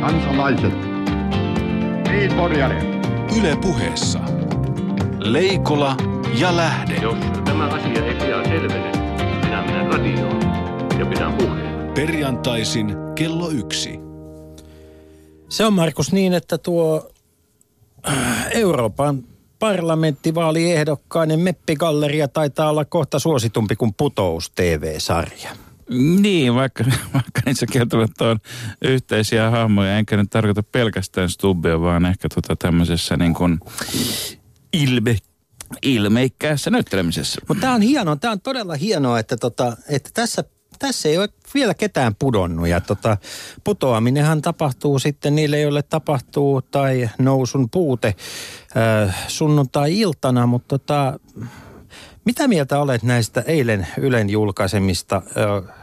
kansalaiset. Niin, Yle puheessa. Leikola ja Lähde. Jos tämä asia ei pian selvene, minä menen radioon ja pidän puheen. Perjantaisin kello yksi. Se on Markus niin, että tuo äh, Euroopan parlamenttivaaliehdokkainen Meppigalleria taitaa olla kohta suositumpi kuin Putous TV-sarja. Niin, vaikka, vaikka niissä kertovat on yhteisiä hahmoja, enkä nyt tarkoita pelkästään Stubbia, vaan ehkä tota tämmöisessä niin kuin ilme, ilmeikkäässä näyttelemisessä. Mutta tämä on hienoa, tämä on todella hienoa, että, tota, että tässä, tässä ei ole vielä ketään pudonnut. Ja tota, putoaminenhan tapahtuu sitten niille, joille tapahtuu tai nousun puute äh, sunnuntai-iltana, mutta tota, mitä mieltä olet näistä eilen Ylen julkaisemista äh,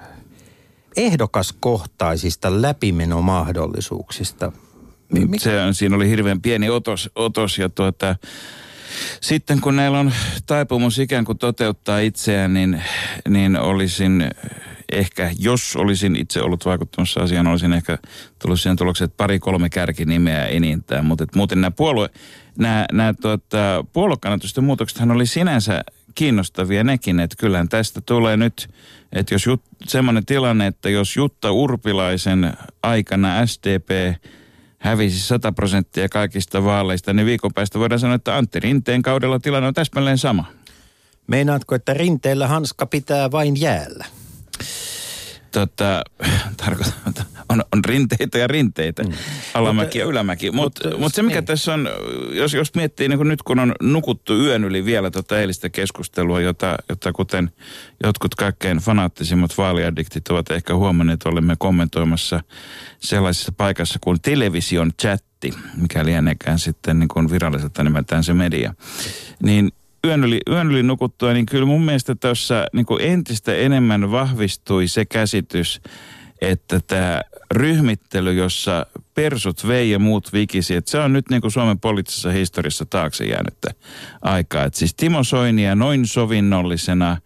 ehdokaskohtaisista läpimenomahdollisuuksista? Mikä? Se, siinä oli hirveän pieni otos, otos ja tuota, sitten kun näillä on taipumus ikään kuin toteuttaa itseään, niin, niin olisin ehkä, jos olisin itse ollut vaikuttamassa asiaan, olisin ehkä tullut siihen tulokseen, että pari-kolme kärkinimeä enintään. Mutta muuten nämä puolue, nämä, nämä tuota, puoluekannatusten muutoksethan oli sinänsä kiinnostavia nekin, että kyllähän tästä tulee nyt, että jos jut, semmoinen tilanne, että jos Jutta Urpilaisen aikana SDP hävisi 100 prosenttia kaikista vaaleista, niin viikon päästä voidaan sanoa, että Antti Rinteen kaudella tilanne on täsmälleen sama. Meinaatko, että Rinteellä hanska pitää vain jäällä? tota, tarkoitan, on, on rinteitä ja rinteitä, mm. alamäki ja ylämäki. Mutta mut, mut se mikä niin. tässä on, jos, jos miettii niin kun nyt kun on nukuttu yön yli vielä tota eilistä keskustelua, jota, jota kuten jotkut kaikkein fanaattisimmat vaaliaddiktit ovat ehkä huomanneet, olemme kommentoimassa sellaisessa paikassa kuin television chatti, mikä lienekään sitten niin kuin viralliselta nimeltään se media. Niin yön yli, yön yli nukuttua, niin kyllä mun mielestä tuossa niin entistä enemmän vahvistui se käsitys, että tämä ryhmittely, jossa persut vei ja muut vikisi, että se on nyt niin kuin Suomen poliittisessa historiassa taakse jäänyttä aikaa. Että siis Timo Soinia noin sovinnollisena –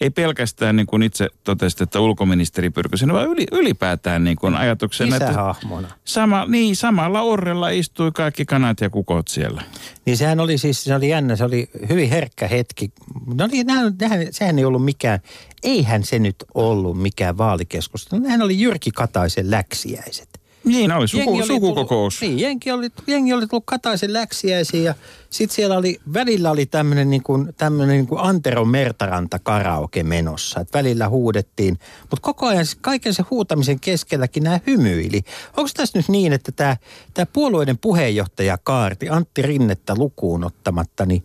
ei pelkästään niin kuin itse totesit, että ulkoministeri Pyrkösen, vaan yli, ylipäätään niin kuin ajatuksena. Isähahmona. Että sama, niin, samalla orrella istui kaikki kanat ja kukot siellä. Niin sehän oli siis, se oli jännä, se oli hyvin herkkä hetki. No niin, nähän, sehän ei ollut mikään, eihän se nyt ollut mikään vaalikeskustelu. Nehän oli Jyrki Kataisen läksiäiset. Niin oli, suku, jengi oli sukukokous. Tullut, niin, jengi oli, jengi oli tullut Kataisen läksiäisiin ja sitten siellä oli, välillä oli tämmöinen niin kuin, tämmönen niin kuin Antero Mertaranta karaoke menossa. Et välillä huudettiin, mutta koko ajan kaiken se huutamisen keskelläkin nämä hymyili. Onko tässä nyt niin, että tämä, tämä puolueiden puheenjohtaja Kaarti, Antti Rinnettä lukuun ottamatta, niin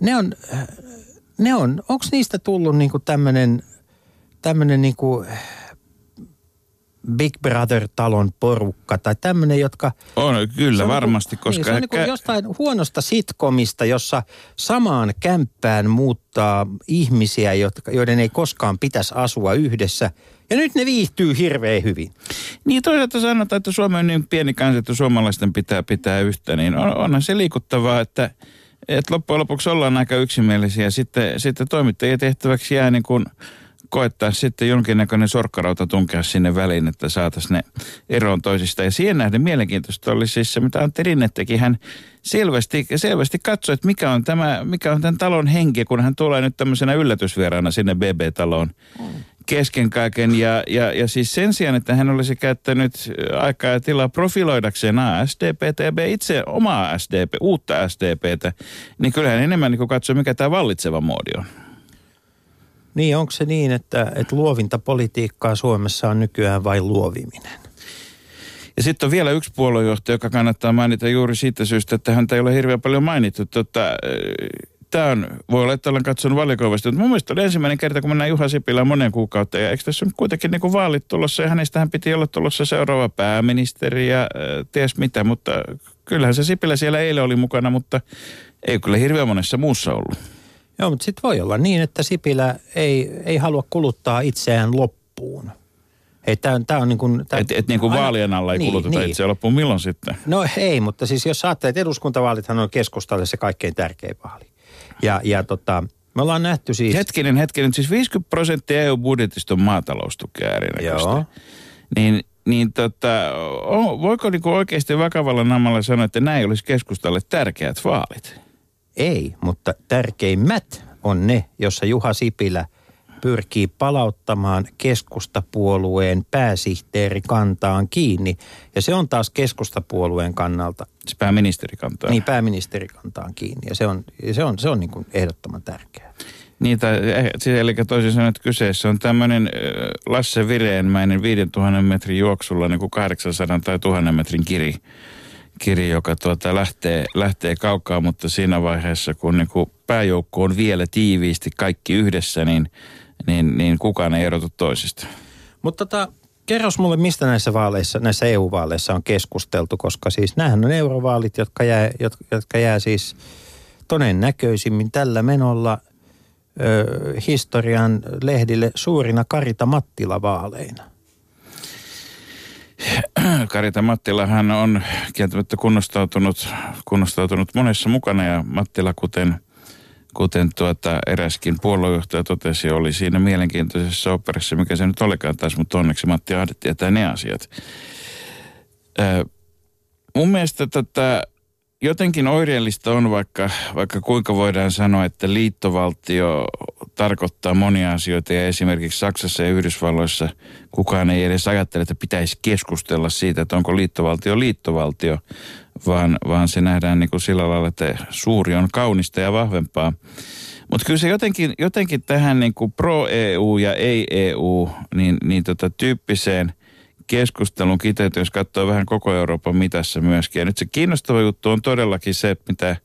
ne on, ne on onko niistä tullut niin kuin tämmöinen, tämmöinen niin kuin, Big Brother-talon porukka tai tämmöinen, jotka... On, kyllä on varmasti, niin, koska... Se on ehkä... niin jostain huonosta sitkomista, jossa samaan kämppään muuttaa ihmisiä, jotka, joiden ei koskaan pitäisi asua yhdessä. Ja nyt ne viihtyy hirveän hyvin. Niin toisaalta sanotaan, että Suomi on niin pieni kansa, että suomalaisten pitää pitää yhtä, niin on, onhan se liikuttavaa, että, että loppujen lopuksi ollaan aika yksimielisiä. Sitten, sitten toimittajien tehtäväksi jää niin kuin koettaa sitten jonkinnäköinen sorkkarauta tunkea sinne väliin, että saataisiin ne eroon toisista. Ja siihen nähden mielenkiintoista oli siis se, mitä Antti Rinne teki. Hän selvästi, selvästi katsoi, että mikä on, tämä, mikä on tämän talon henki, kun hän tulee nyt tämmöisenä yllätysvieraana sinne BB-taloon kesken kaiken. Ja, ja, ja siis sen sijaan, että hän olisi käyttänyt aikaa ja tilaa profiloidakseen A, SDP ja B itse omaa SDP, uutta SDPtä, niin kyllähän enemmän niin katsoi, mikä tämä vallitseva moodi on. Niin, onko se niin, että, että luovinta politiikkaa Suomessa on nykyään vain luoviminen? Ja sitten on vielä yksi puoluejohtaja, joka kannattaa mainita juuri siitä syystä, että häntä ei ole hirveän paljon mainittu. Tota, Tämä on, voi olla, että olen katsonut valikoivasti, mutta mun mielestä oli ensimmäinen kerta, kun mennään Juha Sipilään monen kuukautta. Ja eikö tässä nyt kuitenkin niin kuin vaalit tulossa, ja hänestähän piti olla tulossa seuraava pääministeri ja äh, ties mitä, mutta kyllähän se Sipilä siellä eilen oli mukana, mutta ei kyllä hirveän monessa muussa ollut. Joo, mutta sitten voi olla niin, että Sipilä ei, ei halua kuluttaa itseään loppuun. Ei, tää on, tää on niin kuin, tää, et, et niin kuin vaalien alla ei niin, kuluteta niin. itseään loppuun. Milloin sitten? No ei, mutta siis jos ajattelee, että eduskuntavaalithan on keskustalle se kaikkein tärkein vaali. Ja, ja tota, me ollaan nähty siis... Hetkinen, hetkinen. Siis 50 prosenttia EU-budjetista on maataloustukea erinäköistä. Joo. Niin niin tota, o, voiko niinku oikeasti vakavalla namalla sanoa, että näin olisi keskustalle tärkeät vaalit? Ei, mutta tärkeimmät on ne, jossa Juha Sipilä pyrkii palauttamaan keskustapuolueen pääsihteerikantaan kiinni. Ja se on taas keskustapuolueen kannalta. Se pääministerikantaa. Niin, pääministerikantaan kiinni. Ja se on, se on, se on niin kuin ehdottoman tärkeää. Niin, tai, eh, siis eli toisin sanoen, että kyseessä on tämmöinen Lasse Vireenmäinen 5000 metrin juoksulla niin kuin 800 tai 1000 metrin kiri, kiri joka tuota lähtee, lähtee kaukaa, mutta siinä vaiheessa, kun niin kuin pääjoukko on vielä tiiviisti kaikki yhdessä, niin, niin, niin kukaan ei erotu toisista. Mutta tota, kerros mulle, mistä näissä vaaleissa, näissä EU-vaaleissa on keskusteltu, koska siis nämähän on eurovaalit, jotka jää, jotka, jotka jää siis todennäköisimmin tällä menolla – ö, historian lehdille suurina Karita Mattila-vaaleina? Karita Mattilahan on kieltämättä kunnostautunut, kunnostautunut monessa mukana ja Mattila, kuten, kuten tuota eräskin puoluejohtaja totesi, oli siinä mielenkiintoisessa operassa, mikä se nyt olikaan taas, mutta onneksi Matti Ahde tietää ne asiat. Ö, mun mielestä tätä jotenkin oireellista on, vaikka, vaikka kuinka voidaan sanoa, että liittovaltio tarkoittaa monia asioita ja esimerkiksi Saksassa ja Yhdysvalloissa kukaan ei edes ajattele, että pitäisi keskustella siitä, että onko liittovaltio liittovaltio, vaan, vaan se nähdään niin kuin sillä lailla, että suuri on kaunista ja vahvempaa. Mutta kyllä se jotenkin, jotenkin tähän niin kuin pro-EU ja ei-EU niin, niin tota tyyppiseen – keskustelun kiteyty, jos katsoo vähän koko Euroopan mitassa myöskin. Ja nyt se kiinnostava juttu on todellakin se, mitä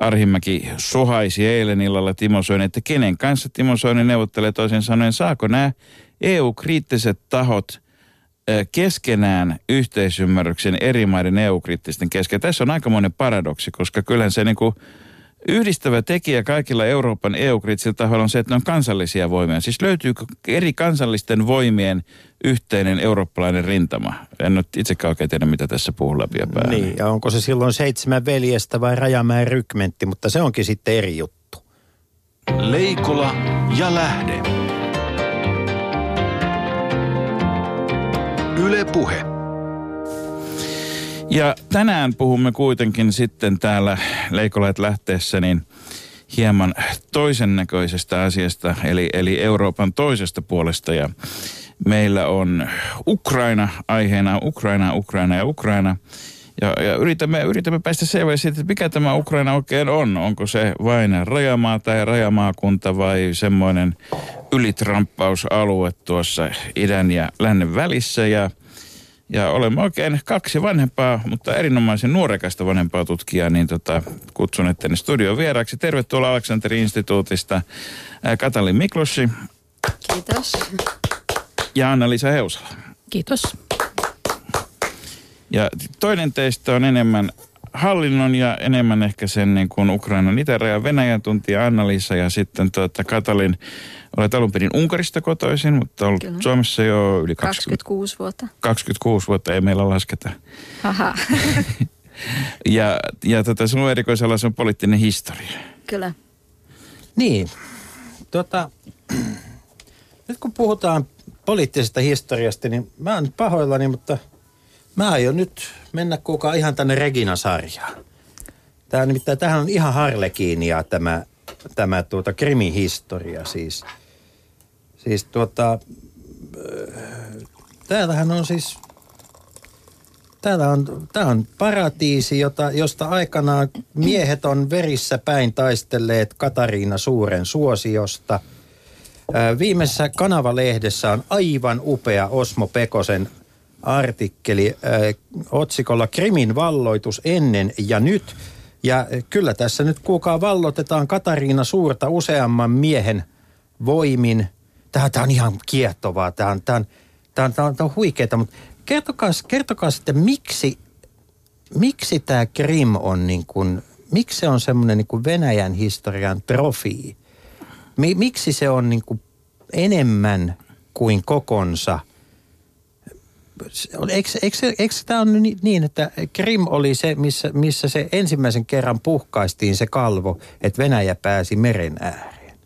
Arhimäki sohaisi eilen illalla Timo Soini, että kenen kanssa Timo Soini neuvottelee toisin sanoen, saako nämä EU-kriittiset tahot keskenään yhteisymmärryksen eri maiden EU-kriittisten kesken. Tässä on aikamoinen paradoksi, koska kyllähän se niin kuin Yhdistävä tekijä kaikilla Euroopan EU-kriittisillä tahoilla on se, että ne on kansallisia voimia. Siis löytyykö eri kansallisten voimien yhteinen eurooppalainen rintama? En nyt itsekään oikein tiedä, mitä tässä puhuu läpi ja päälle. Niin, ja onko se silloin seitsemän veljestä vai Rajamäen rykmentti, mutta se onkin sitten eri juttu. Leikola ja lähde. Yle Puhe. Ja tänään puhumme kuitenkin sitten täällä Leikolat lähteessä niin hieman toisen näköisestä asiasta, eli, eli Euroopan toisesta puolesta. Ja meillä on Ukraina aiheena, Ukraina, Ukraina ja Ukraina. Ja, ja yritämme, yritämme päästä selväksi siitä, että mikä tämä Ukraina oikein on. Onko se vain rajamaa tai rajamaakunta vai semmoinen ylitramppausalue tuossa idän ja lännen välissä. Ja ja olemme oikein kaksi vanhempaa, mutta erinomaisen nuorekasta vanhempaa tutkijaa, niin tota, kutsun tänne studion vieraaksi. Tervetuloa Aleksanterin instituutista Katalin Miklossi. Kiitos. Ja Anna-Liisa Heusala. Kiitos. Ja toinen teistä on enemmän hallinnon ja enemmän ehkä sen niin kuin Ukrainan itärajan Venäjän tuntija Anna-Liisa ja sitten tuota Katalin Olet alun perin Unkarista kotoisin, mutta ollut Kyllä. Suomessa jo yli 20, 26 vuotta. 26 vuotta, ei meillä lasketa. Haha. ja ja tota, sun erikoisella on poliittinen historia. Kyllä. Niin. Tota, nyt kun puhutaan poliittisesta historiasta, niin mä oon pahoillani, mutta mä aion nyt mennä kukaan ihan tänne Regina-sarjaan. Tämä nimittäin, tähän on ihan harlekiinia tämä, tämä tuota krimihistoria siis – Siis tuota, täällähän on siis, täällä on, tää on paratiisi, jota, josta aikanaan miehet on verissä päin taistelleet Katariina Suuren suosiosta. Viimeisessä kanavalehdessä on aivan upea Osmo Pekosen artikkeli äh, otsikolla Krimin valloitus ennen ja nyt. Ja kyllä tässä nyt kuulkaa vallotetaan Katariina Suurta useamman miehen voimin – tämä, tämä on ihan kiehtovaa, tämä on, tämä on, tämä on, tämä on, tämä on huikeaa, mutta kertokaa, kertokaa sitten, miksi, miksi tämä Krim on niin kuin, miksi se on semmoinen niin Venäjän historian trofii? Miksi se on niin kuin enemmän kuin kokonsa? Eikö, tämä on niin, että Krim oli se, missä, missä se ensimmäisen kerran puhkaistiin se kalvo, että Venäjä pääsi meren ääreen?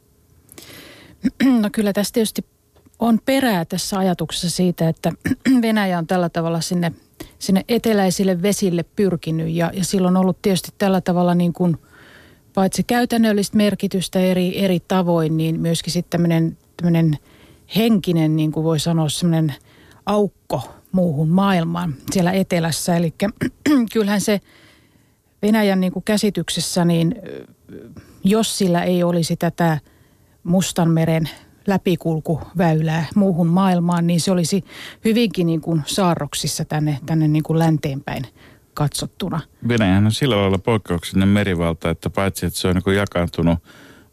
No kyllä tässä tietysti on perää tässä ajatuksessa siitä, että Venäjä on tällä tavalla sinne, sinne eteläisille vesille pyrkinyt ja, ja sillä on ollut tietysti tällä tavalla niin kuin paitsi käytännöllistä merkitystä eri, eri tavoin, niin myöskin sitten tämmöinen henkinen, niin kuin voi sanoa, semmoinen aukko muuhun maailmaan siellä etelässä. Eli kyllähän se Venäjän niin kuin käsityksessä, niin jos sillä ei olisi tätä Mustanmeren läpikulkuväylää muuhun maailmaan, niin se olisi hyvinkin niin kuin saarroksissa tänne, tänne niin kuin länteenpäin katsottuna. Venäjähän on sillä lailla poikkeuksellinen merivalta, että paitsi että se on niin jakaantunut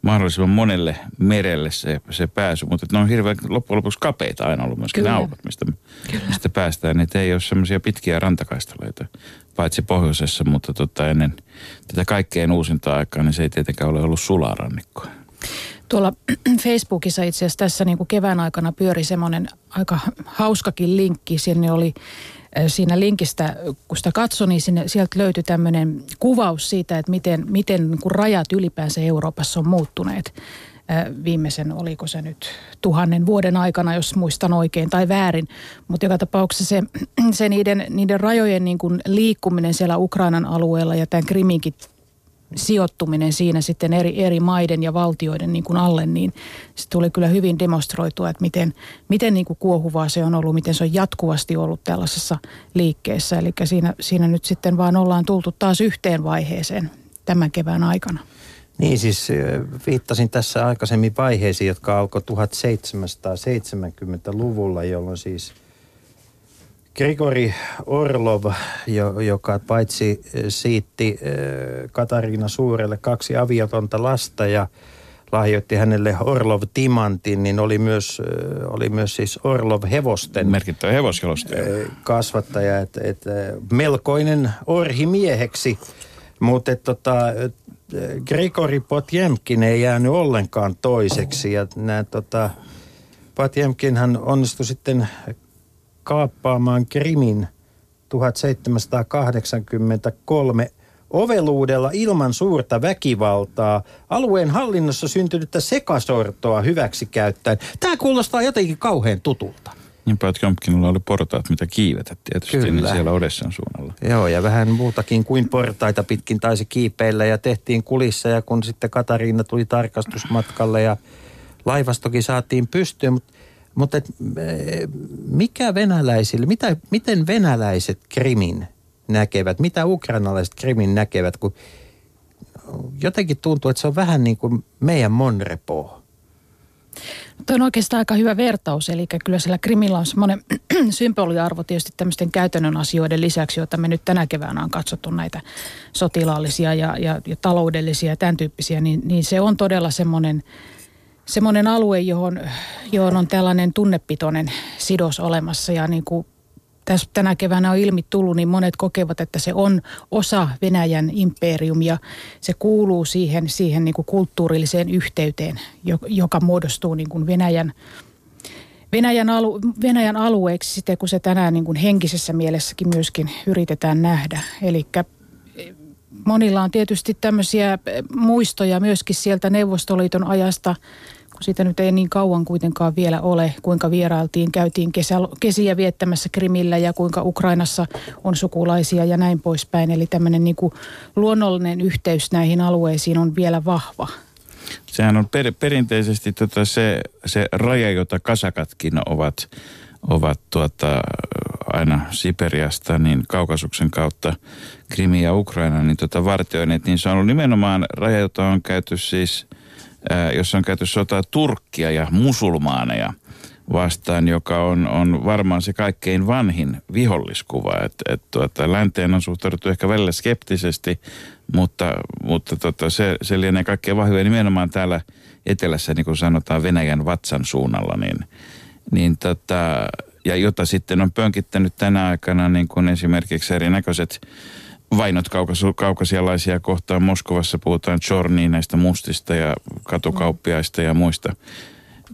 mahdollisimman monelle merelle se, se pääsy, mutta ne on hirveän loppujen lopuksi kapeita aina ollut myöskin Kyllä. ne aukot, mistä, mistä päästään. Niitä ei ole semmoisia pitkiä rantakaistaleita, paitsi pohjoisessa, mutta tota ennen tätä kaikkein uusinta aikaa, niin se ei tietenkään ole ollut sularannikkoa. Tuolla Facebookissa itse asiassa tässä niin kuin kevään aikana pyöri semmoinen aika hauskakin linkki. Sinne oli siinä linkistä, kun sitä katsoi, niin sinne, sieltä löytyi tämmöinen kuvaus siitä, että miten, miten niin kuin rajat ylipäänsä Euroopassa on muuttuneet viimeisen, oliko se nyt tuhannen vuoden aikana, jos muistan oikein tai väärin. Mutta joka tapauksessa se, se niiden, niiden rajojen niin kuin liikkuminen siellä Ukrainan alueella ja tämän Kriminkin sijoittuminen siinä sitten eri, eri maiden ja valtioiden niin kuin alle, niin se tuli kyllä hyvin demonstroitua, että miten, miten niin kuin kuohuvaa se on ollut, miten se on jatkuvasti ollut tällaisessa liikkeessä. Eli siinä, siinä nyt sitten vaan ollaan tultu taas yhteen vaiheeseen tämän kevään aikana. Niin siis viittasin tässä aikaisemmin vaiheisiin, jotka alkoi 1770-luvulla, jolloin siis – Grigori Orlov, joka paitsi siitti Katariina Suurelle kaksi aviotonta lasta ja lahjoitti hänelle Orlov Timantin, niin oli myös, oli myös siis Orlov hevosten merkittävä hevosjalostaja. kasvattaja, että et, melkoinen orhimieheksi, mutta tota, Grigori Potjemkin ei jäänyt ollenkaan toiseksi ja nämä tota, Potjemkin hän onnistui sitten kaappaamaan Krimin 1783 oveluudella ilman suurta väkivaltaa, alueen hallinnossa syntynyttä sekasortoa hyväksi käyttäen. Tämä kuulostaa jotenkin kauhean tutulta. Niin Potjomkinilla oli portaat, mitä kiivetä tietysti niin Kyllä. Niin siellä Odessan suunnalla. Joo, ja vähän muutakin kuin portaita pitkin taisi kiipeillä ja tehtiin kulissa. Ja kun sitten Katariina tuli tarkastusmatkalle ja laivastokin saatiin pystyyn, mutta mutta et, mikä venäläisille, mitä, miten venäläiset Krimin näkevät, mitä ukrainalaiset Krimin näkevät, kun jotenkin tuntuu, että se on vähän niin kuin meidän Monrepo. Tuo on oikeastaan aika hyvä vertaus, eli kyllä sillä Krimillä on semmoinen symboliarvo tietysti tämmöisten käytännön asioiden lisäksi, joita me nyt tänä keväänä on katsottu näitä sotilaallisia ja, ja, ja taloudellisia ja tämän tyyppisiä, niin, niin se on todella semmoinen – semmoinen alue, johon, johon on tällainen tunnepitoinen sidos olemassa ja niin kuin tässä tänä keväänä on ilmi tullut, niin monet kokevat, että se on osa Venäjän imperiumia. Se kuuluu siihen, siihen niin kuin kulttuurilliseen yhteyteen, joka muodostuu niin kuin Venäjän, Venäjän, alu, Venäjän alueeksi sitten, kun se tänään niin kuin henkisessä mielessäkin myöskin yritetään nähdä. Eli monilla on tietysti tämmöisiä muistoja myöskin sieltä Neuvostoliiton ajasta – kun siitä nyt ei niin kauan kuitenkaan vielä ole, kuinka vierailtiin, käytiin kesä, kesiä viettämässä Krimillä ja kuinka Ukrainassa on sukulaisia ja näin poispäin. Eli tämmöinen niin kuin luonnollinen yhteys näihin alueisiin on vielä vahva. Sehän on per, perinteisesti tota se, se raja, jota kasakatkin ovat, ovat tuota, aina Siperiasta, niin Kaukasuksen kautta Krimi ja Ukraina, niin tota vartioineet, niin se on ollut nimenomaan raja, jota on käyty siis – jossa on käyty sotaa Turkkia ja musulmaaneja vastaan, joka on, on varmaan se kaikkein vanhin viholliskuva. Että et, tuota, länteen on suhtauduttu ehkä välillä skeptisesti, mutta, mutta tota, se, se lienee kaikkein vahvia nimenomaan täällä etelässä, niin kuin sanotaan Venäjän vatsan suunnalla, niin, niin tota, ja jota sitten on pönkittänyt tänä aikana niin kuin esimerkiksi erinäköiset vainot kaukas- kaukasialaisia kohtaan. Moskovassa puhutaan Chorniin näistä mustista ja katukauppiaista ja muista.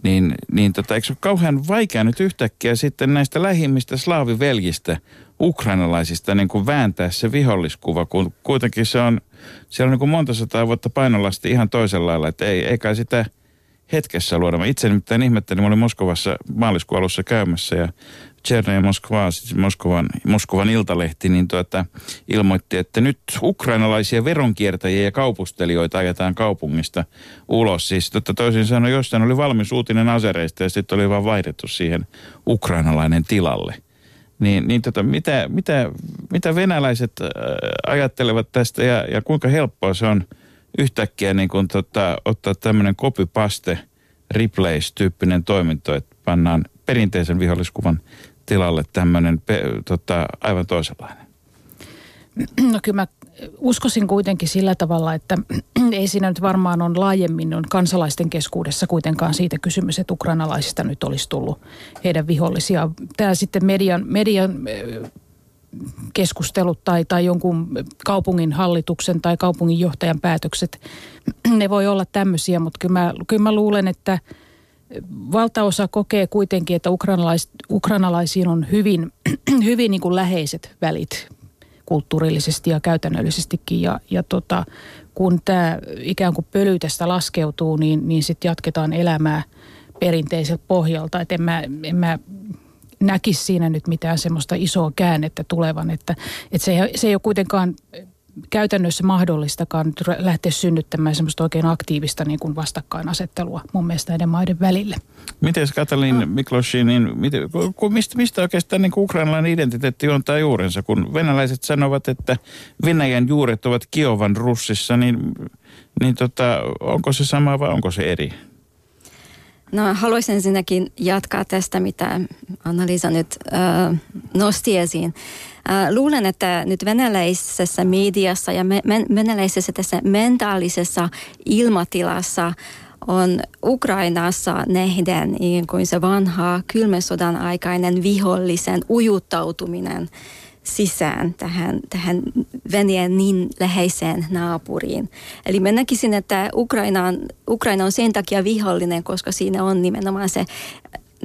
Niin, niin tota, eikö se ole kauhean vaikea nyt yhtäkkiä sitten näistä lähimmistä slaaviveljistä, ukrainalaisista niin kuin vääntää se viholliskuva, kun kuitenkin se on, siellä on niin kuin monta sataa vuotta painolasti ihan toisella lailla, että ei, ei kai sitä hetkessä luoda. Mä itse nimittäin ihmettelin, mä olin Moskovassa maaliskuun alussa käymässä ja Cherny Moskva, siis Moskovan, Moskovan iltalehti, niin tuota, ilmoitti, että nyt ukrainalaisia veronkiertäjiä ja kaupustelijoita ajetaan kaupungista ulos. Siis totta toisin sanoen, jostain oli valmis uutinen asereista ja sitten oli vaan vaihdettu siihen ukrainalainen tilalle. Niin, niin tota, mitä, mitä, mitä venäläiset äh, ajattelevat tästä ja, ja kuinka helppoa se on yhtäkkiä niin kun, tota, ottaa tämmöinen copy-paste replace-tyyppinen toiminto, että pannaan perinteisen viholliskuvan tilalle tämmöinen tota, aivan toisenlainen? No kyllä mä uskoisin kuitenkin sillä tavalla, että ei siinä nyt varmaan on laajemmin on kansalaisten keskuudessa kuitenkaan siitä kysymys, että ukrainalaisista nyt olisi tullut heidän vihollisia. Tämä sitten median, median keskustelut tai, tai jonkun kaupungin hallituksen tai kaupungin johtajan päätökset, ne voi olla tämmöisiä, mutta kyllä mä, kyllä mä luulen, että valtaosa kokee kuitenkin, että ukrainalais, ukrainalaisiin on hyvin, hyvin niin kuin läheiset välit kulttuurillisesti ja käytännöllisestikin. Ja, ja tota, kun tämä ikään kuin pöly tästä laskeutuu, niin, niin sitten jatketaan elämää perinteiseltä pohjalta. Et en mä, en mä näkisi siinä nyt mitään semmoista isoa käännettä tulevan, että, että se, se ei ole kuitenkaan käytännössä mahdollistakaan lähteä synnyttämään semmoista oikein aktiivista niin kuin vastakkainasettelua mun mielestä näiden maiden välille. Miten Katalin no. Mikloshi, niin mistä, mistä oikeastaan niin ukrainalainen identiteetti juontaa juurensa? Kun venäläiset sanovat, että Venäjän juuret ovat Kiovan russissa, niin, niin tota, onko se sama vai onko se eri? No haluaisin ensinnäkin jatkaa tästä, mitä Anna-Liisa nyt äh, nosti esiin. Äh, luulen, että nyt venäläisessä mediassa ja me, me, venäläisessä tässä mentaalisessa ilmatilassa on Ukrainassa nähden niin kuin se vanha kylmän sodan aikainen vihollisen ujuttautuminen – sisään tähän, tähän Venäjän niin läheiseen naapuriin. Eli mä näkisin, että Ukraina on, Ukraina on sen takia vihollinen, koska siinä on nimenomaan se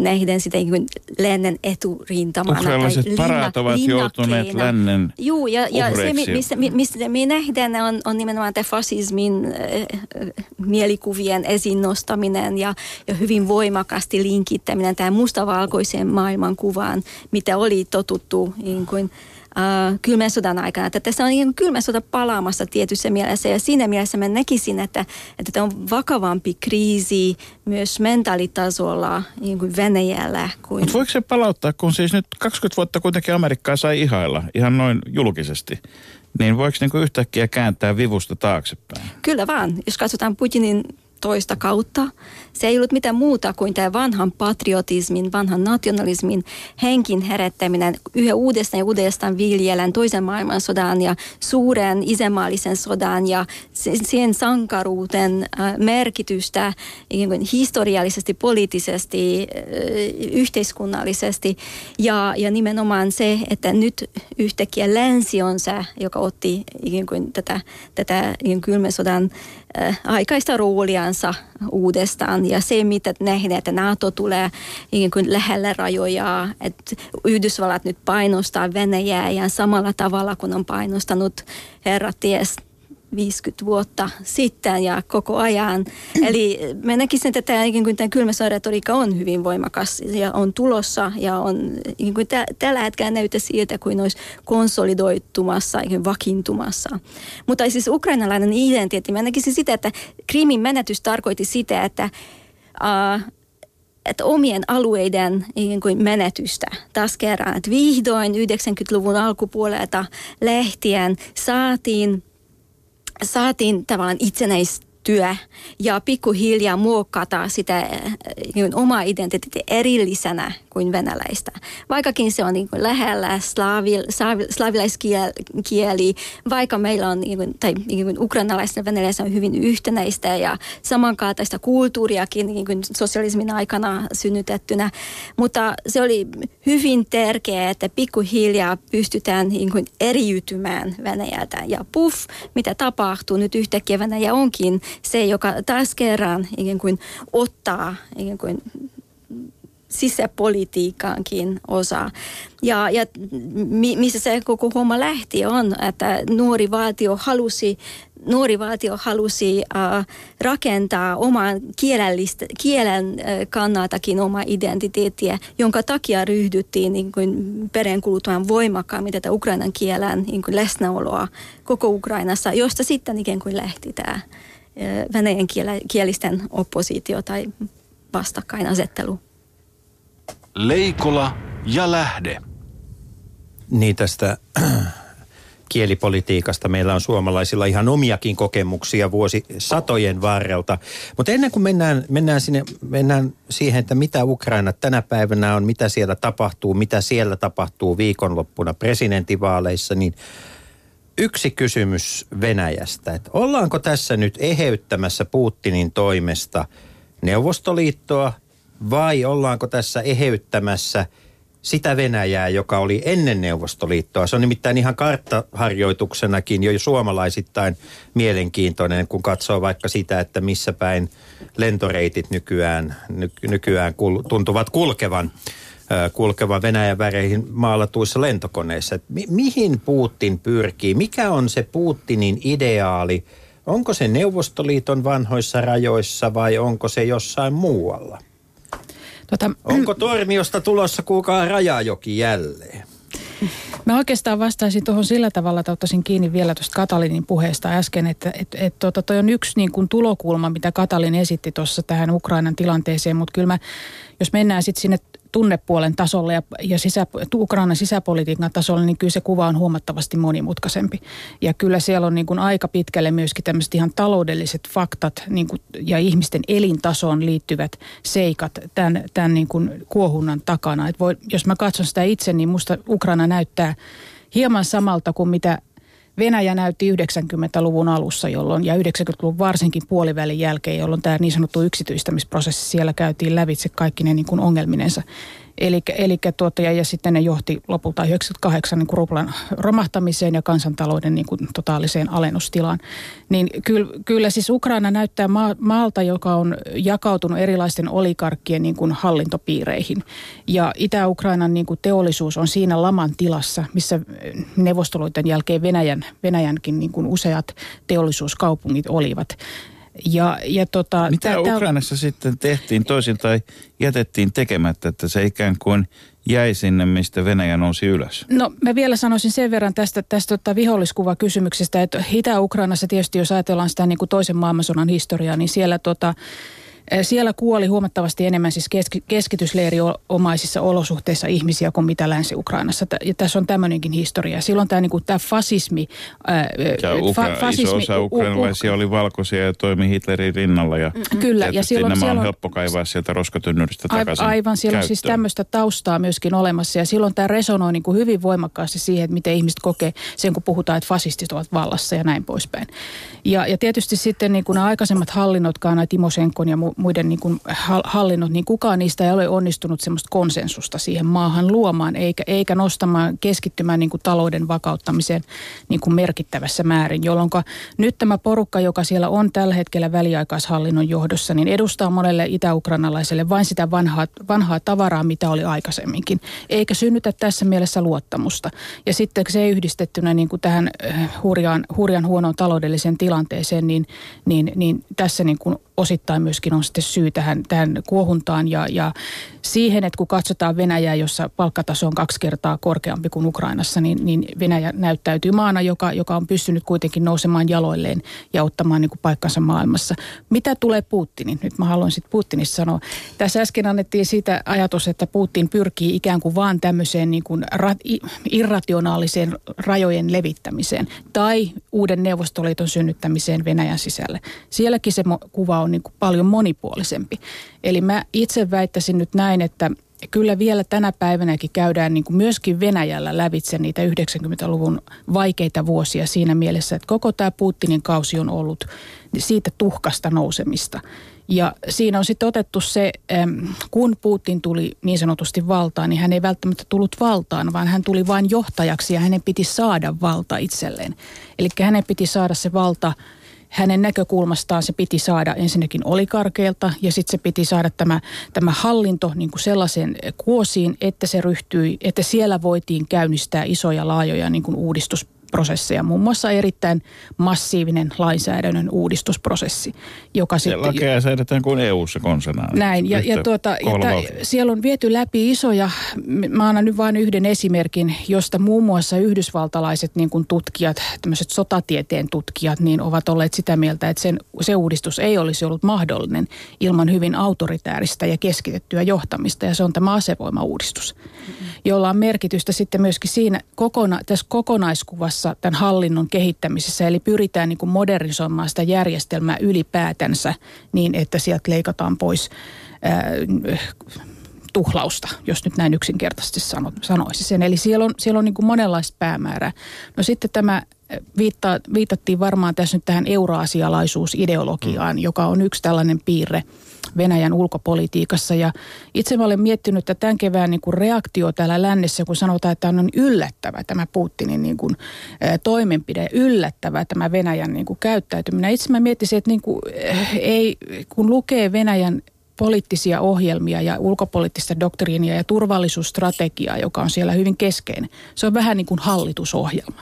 nähden sitä niin lännen eturintamana. Ukrainalaiset tai parat ovat joutuneet lännen Joo, ja, ja se, mistä, mistä me nähdään, on, on nimenomaan tämä fasismin äh, mielikuvien esiin nostaminen ja, ja hyvin voimakasti linkittäminen tähän mustavalkoiseen maailmankuvaan, mitä oli totuttu niin kuin, äh, kylmän sodan aikana. Että tässä on niin kylmän sota palaamassa tietyssä mielessä ja siinä mielessä mä näkisin, että, että tämä on vakavampi kriisi myös mentaalitasolla niin kuin Venäjällä. Kuin... Mutta voiko se palauttaa, kun siis nyt 20 vuotta kuitenkin Amerikkaa sai ihailla ihan noin julkisesti, niin voiko niin kuin yhtäkkiä kääntää vivusta taaksepäin? Kyllä vaan. Jos katsotaan Putinin toista kautta. Se ei ollut mitään muuta kuin tämä vanhan patriotismin, vanhan nationalismin henkin herättäminen yhä uudestaan ja uudestaan viljelen toisen maailmansodan ja suuren isänmaallisen sodan ja sen sankaruuden äh, merkitystä historiallisesti, poliittisesti, äh, yhteiskunnallisesti ja, ja nimenomaan se, että nyt yhtäkkiä länsi on se, joka otti tätä, tätä kylmän sodan aikaista rooliansa uudestaan. Ja se, mitä nähdään, että NATO tulee niin kuin lähelle rajoja, että Yhdysvallat nyt painostaa Venäjää ja samalla tavalla kuin on painostanut herra ties 50 vuotta sitten ja koko ajan. Eli mä näkisin, että tämä, niin kuin tämä kylmä retoriikka on hyvin voimakas ja on tulossa ja on niin kuin tä, tällä hetkellä näyttää siltä kuin olisi konsolidoitumassa, niin vakiintumassa. Mutta siis ukrainalainen identiteetti, mä näkisin sitä, että Krimin menetys tarkoitti sitä, että uh, että omien alueiden niin kuin menetystä taas kerran. Että vihdoin 90-luvun alkupuolelta lähtien saatiin saatiin tavallaan itsenäistä työ ja pikkuhiljaa muokata sitä niin omaa identiteettiä erillisenä kuin venäläistä. Vaikkakin se on niin kuin lähellä slaavi, slaavilaiskieli, vaikka meillä on, niin kuin, tai niin kuin ukrainalaisten venäläisten on hyvin yhtenäistä ja samankaltaista kulttuuriakin niin kuin sosialismin aikana synnytettynä. Mutta se oli hyvin tärkeää, että pikkuhiljaa pystytään niin kuin eriytymään Venäjältä. Ja puff, mitä tapahtuu nyt yhtäkkiä Venäjä onkin se, joka taas kerran ikään kuin ottaa ikään kuin sisäpolitiikankin osa. Ja, ja mi, missä se koko homma lähti on, että nuori valtio halusi nuori valtio halusi uh, rakentaa oman kielen uh, kannaltakin oma identiteettiä, jonka takia ryhdyttiin niin kuin peräänkuuluttamaan voimakkaammin tätä ukrainan kielen niin kuin läsnäoloa koko Ukrainassa, josta sitten ikään kuin lähti tämä venäjän kielisten oppositio tai vastakkainasettelu. Leikola ja lähde. Niin tästä kielipolitiikasta meillä on suomalaisilla ihan omiakin kokemuksia vuosi satojen varrelta. Mutta ennen kuin mennään, mennään, sinne, mennään siihen, että mitä Ukraina tänä päivänä on, mitä siellä tapahtuu, mitä siellä tapahtuu viikonloppuna presidentinvaaleissa, niin yksi kysymys Venäjästä. Että ollaanko tässä nyt eheyttämässä Putinin toimesta Neuvostoliittoa vai ollaanko tässä eheyttämässä – sitä Venäjää, joka oli ennen Neuvostoliittoa. Se on nimittäin ihan karttaharjoituksenakin jo suomalaisittain mielenkiintoinen, kun katsoo vaikka sitä, että missä päin lentoreitit nykyään, ny, nykyään kul, tuntuvat kulkevan kulkevan Venäjän väreihin maalatuissa lentokoneissa. Et mi- mihin Putin pyrkii? Mikä on se Putinin ideaali? Onko se Neuvostoliiton vanhoissa rajoissa vai onko se jossain muualla? Tota, Onko Tormiosta tulossa kuulkaa rajajoki jälleen? Mä oikeastaan vastaisin tuohon sillä tavalla, että ottaisin kiinni vielä tuosta Katalinin puheesta äsken, että et, et, tota, toi on yksi niin kuin tulokulma, mitä Katalin esitti tuossa tähän Ukrainan tilanteeseen, mutta kyllä mä, jos mennään sitten sinne tunnepuolen tasolle ja, ja sisä, Ukrainan sisäpolitiikan tasolle, niin kyllä se kuva on huomattavasti monimutkaisempi. Ja kyllä siellä on niin kuin aika pitkälle myöskin tämmöiset ihan taloudelliset faktat niin kuin, ja ihmisten elintasoon liittyvät seikat tämän, tämän niin kuin kuohunnan takana. Et voi, jos mä katson sitä itse, niin musta Ukraina näyttää hieman samalta kuin mitä Venäjä näytti 90-luvun alussa jolloin, ja 90-luvun varsinkin puolivälin jälkeen, jolloin tämä niin sanottu yksityistämisprosessi siellä käytiin lävitse kaikki ne niin kuin ongelminensa. Eli, eli tuota, ja, ja sitten ne johti lopulta 98 niin kuin ruplan romahtamiseen ja kansantalouden niin kuin totaaliseen alennustilaan. Niin kyllä, kyllä siis Ukraina näyttää maa, maalta, joka on jakautunut erilaisten olikarkkien niin kuin hallintopiireihin. Ja Itä-Ukrainan niin kuin teollisuus on siinä laman tilassa, missä neuvostoluiden jälkeen Venäjän, Venäjänkin niin kuin useat teollisuuskaupungit olivat. Ja, ja tota, Mitä tää, Ukrainassa tää... sitten tehtiin toisin tai jätettiin tekemättä, että se ikään kuin jäi sinne, mistä Venäjä nousi ylös? No mä vielä sanoisin sen verran tästä, tästä tota viholliskuvakysymyksestä, että Itä-Ukrainassa tietysti, jos ajatellaan sitä niin kuin toisen maailmansodan historiaa, niin siellä tota, siellä kuoli huomattavasti enemmän siis keskitysleiriomaisissa olosuhteissa ihmisiä kuin mitä Länsi-Ukrainassa. Ja tässä on tämmöinenkin historia. Silloin tämä, niin kuin, tämä fasismi... ja Ukra- fa- fasismi, iso osa ukrainalaisia u- oli valkoisia ja toimi Hitlerin rinnalla. Ja mm-hmm. Kyllä. Ja silloin, nämä silloin, on helppo kaivaa sieltä roskatynnyristä takaisin Aivan, siellä on siis tämmöistä taustaa myöskin olemassa. Ja silloin tämä resonoi niin kuin hyvin voimakkaasti siihen, että miten ihmiset kokee sen, kun puhutaan, että fasistit ovat vallassa ja näin poispäin. Ja, ja tietysti sitten niin kuin nämä aikaisemmat hallinnotkaan, nämä Timosenkon ja mu- muiden niin kuin hallinnot, niin kukaan niistä ei ole onnistunut semmoista konsensusta siihen maahan luomaan, eikä, eikä nostamaan, keskittymään niin kuin talouden vakauttamiseen niin kuin merkittävässä määrin, jolloin nyt tämä porukka, joka siellä on tällä hetkellä väliaikaishallinnon johdossa, niin edustaa monelle itä-ukrainalaiselle vain sitä vanhaa, vanhaa tavaraa, mitä oli aikaisemminkin, eikä synnytä tässä mielessä luottamusta. Ja sitten se yhdistettynä niin kuin tähän äh, hurjaan, hurjan huonoon taloudelliseen tilanteeseen, niin, niin, niin tässä niin kuin osittain myöskin on sitten syy tähän, tähän kuohuntaan ja, ja siihen, että kun katsotaan Venäjää, jossa palkkataso on kaksi kertaa korkeampi kuin Ukrainassa, niin, niin Venäjä näyttäytyy maana, joka, joka on pystynyt kuitenkin nousemaan jaloilleen ja ottamaan niin kuin paikkansa maailmassa. Mitä tulee Putinin? Nyt mä haluan sitten Putinista sanoa. Tässä äsken annettiin siitä ajatus, että Putin pyrkii ikään kuin vaan tämmöiseen niin kuin ra- irrationaaliseen rajojen levittämiseen tai uuden Neuvostoliiton synnyttämiseen Venäjän sisälle. Sielläkin se kuva on niin kuin paljon monipuolisempi. Eli mä itse väittäisin nyt näin, että kyllä vielä tänä päivänäkin käydään niin kuin myöskin Venäjällä lävitse niitä 90-luvun vaikeita vuosia siinä mielessä, että koko tämä Putinin kausi on ollut siitä tuhkasta nousemista. Ja siinä on sitten otettu se, kun Putin tuli niin sanotusti valtaan, niin hän ei välttämättä tullut valtaan, vaan hän tuli vain johtajaksi ja hänen piti saada valta itselleen. Eli hänen piti saada se valta hänen näkökulmastaan se piti saada ensinnäkin olikarkeilta ja sitten se piti saada tämä, tämä hallinto niin kuin sellaisen kuosiin, että se ryhtyi, että siellä voitiin käynnistää isoja laajoja niin kuin uudistus prosesseja, muun muassa erittäin massiivinen lainsäädännön uudistusprosessi, joka sitten... Lakeja säädetään kuin EU-ssa konsanaan. Näin, ja, ja, tuota, ja ta, siellä on viety läpi isoja, mä annan nyt vain yhden esimerkin, josta muun muassa yhdysvaltalaiset niin kuin tutkijat, tämmöiset sotatieteen tutkijat, niin ovat olleet sitä mieltä, että sen, se uudistus ei olisi ollut mahdollinen ilman hyvin autoritääristä ja keskitettyä johtamista, ja se on tämä asevoimauudistus, mm-hmm. jolla on merkitystä sitten myöskin siinä kokona, tässä kokonaiskuvassa, tässä tämän hallinnon kehittämisessä. Eli pyritään niin kuin modernisoimaan sitä järjestelmää ylipäätänsä niin, että sieltä leikataan pois ää, tuhlausta, jos nyt näin yksinkertaisesti sano, sanoisi sen. Eli siellä on, siellä on niin kuin monenlaista päämäärää. No sitten tämä viitta, viitattiin varmaan tässä nyt tähän euroasialaisuusideologiaan, mm. joka on yksi tällainen piirre – Venäjän ulkopolitiikassa. Ja itse mä olen miettinyt, että tämän kevään niin kuin reaktio täällä lännessä, kun sanotaan, että on yllättävä tämä Putinin niin kuin, toimenpide, yllättävä tämä Venäjän niin kuin käyttäytyminen. Itse mä miettisin, että niin kuin, ei, kun lukee Venäjän poliittisia ohjelmia ja ulkopoliittista doktriinia ja turvallisuusstrategiaa, joka on siellä hyvin keskeinen. Se on vähän niin kuin hallitusohjelma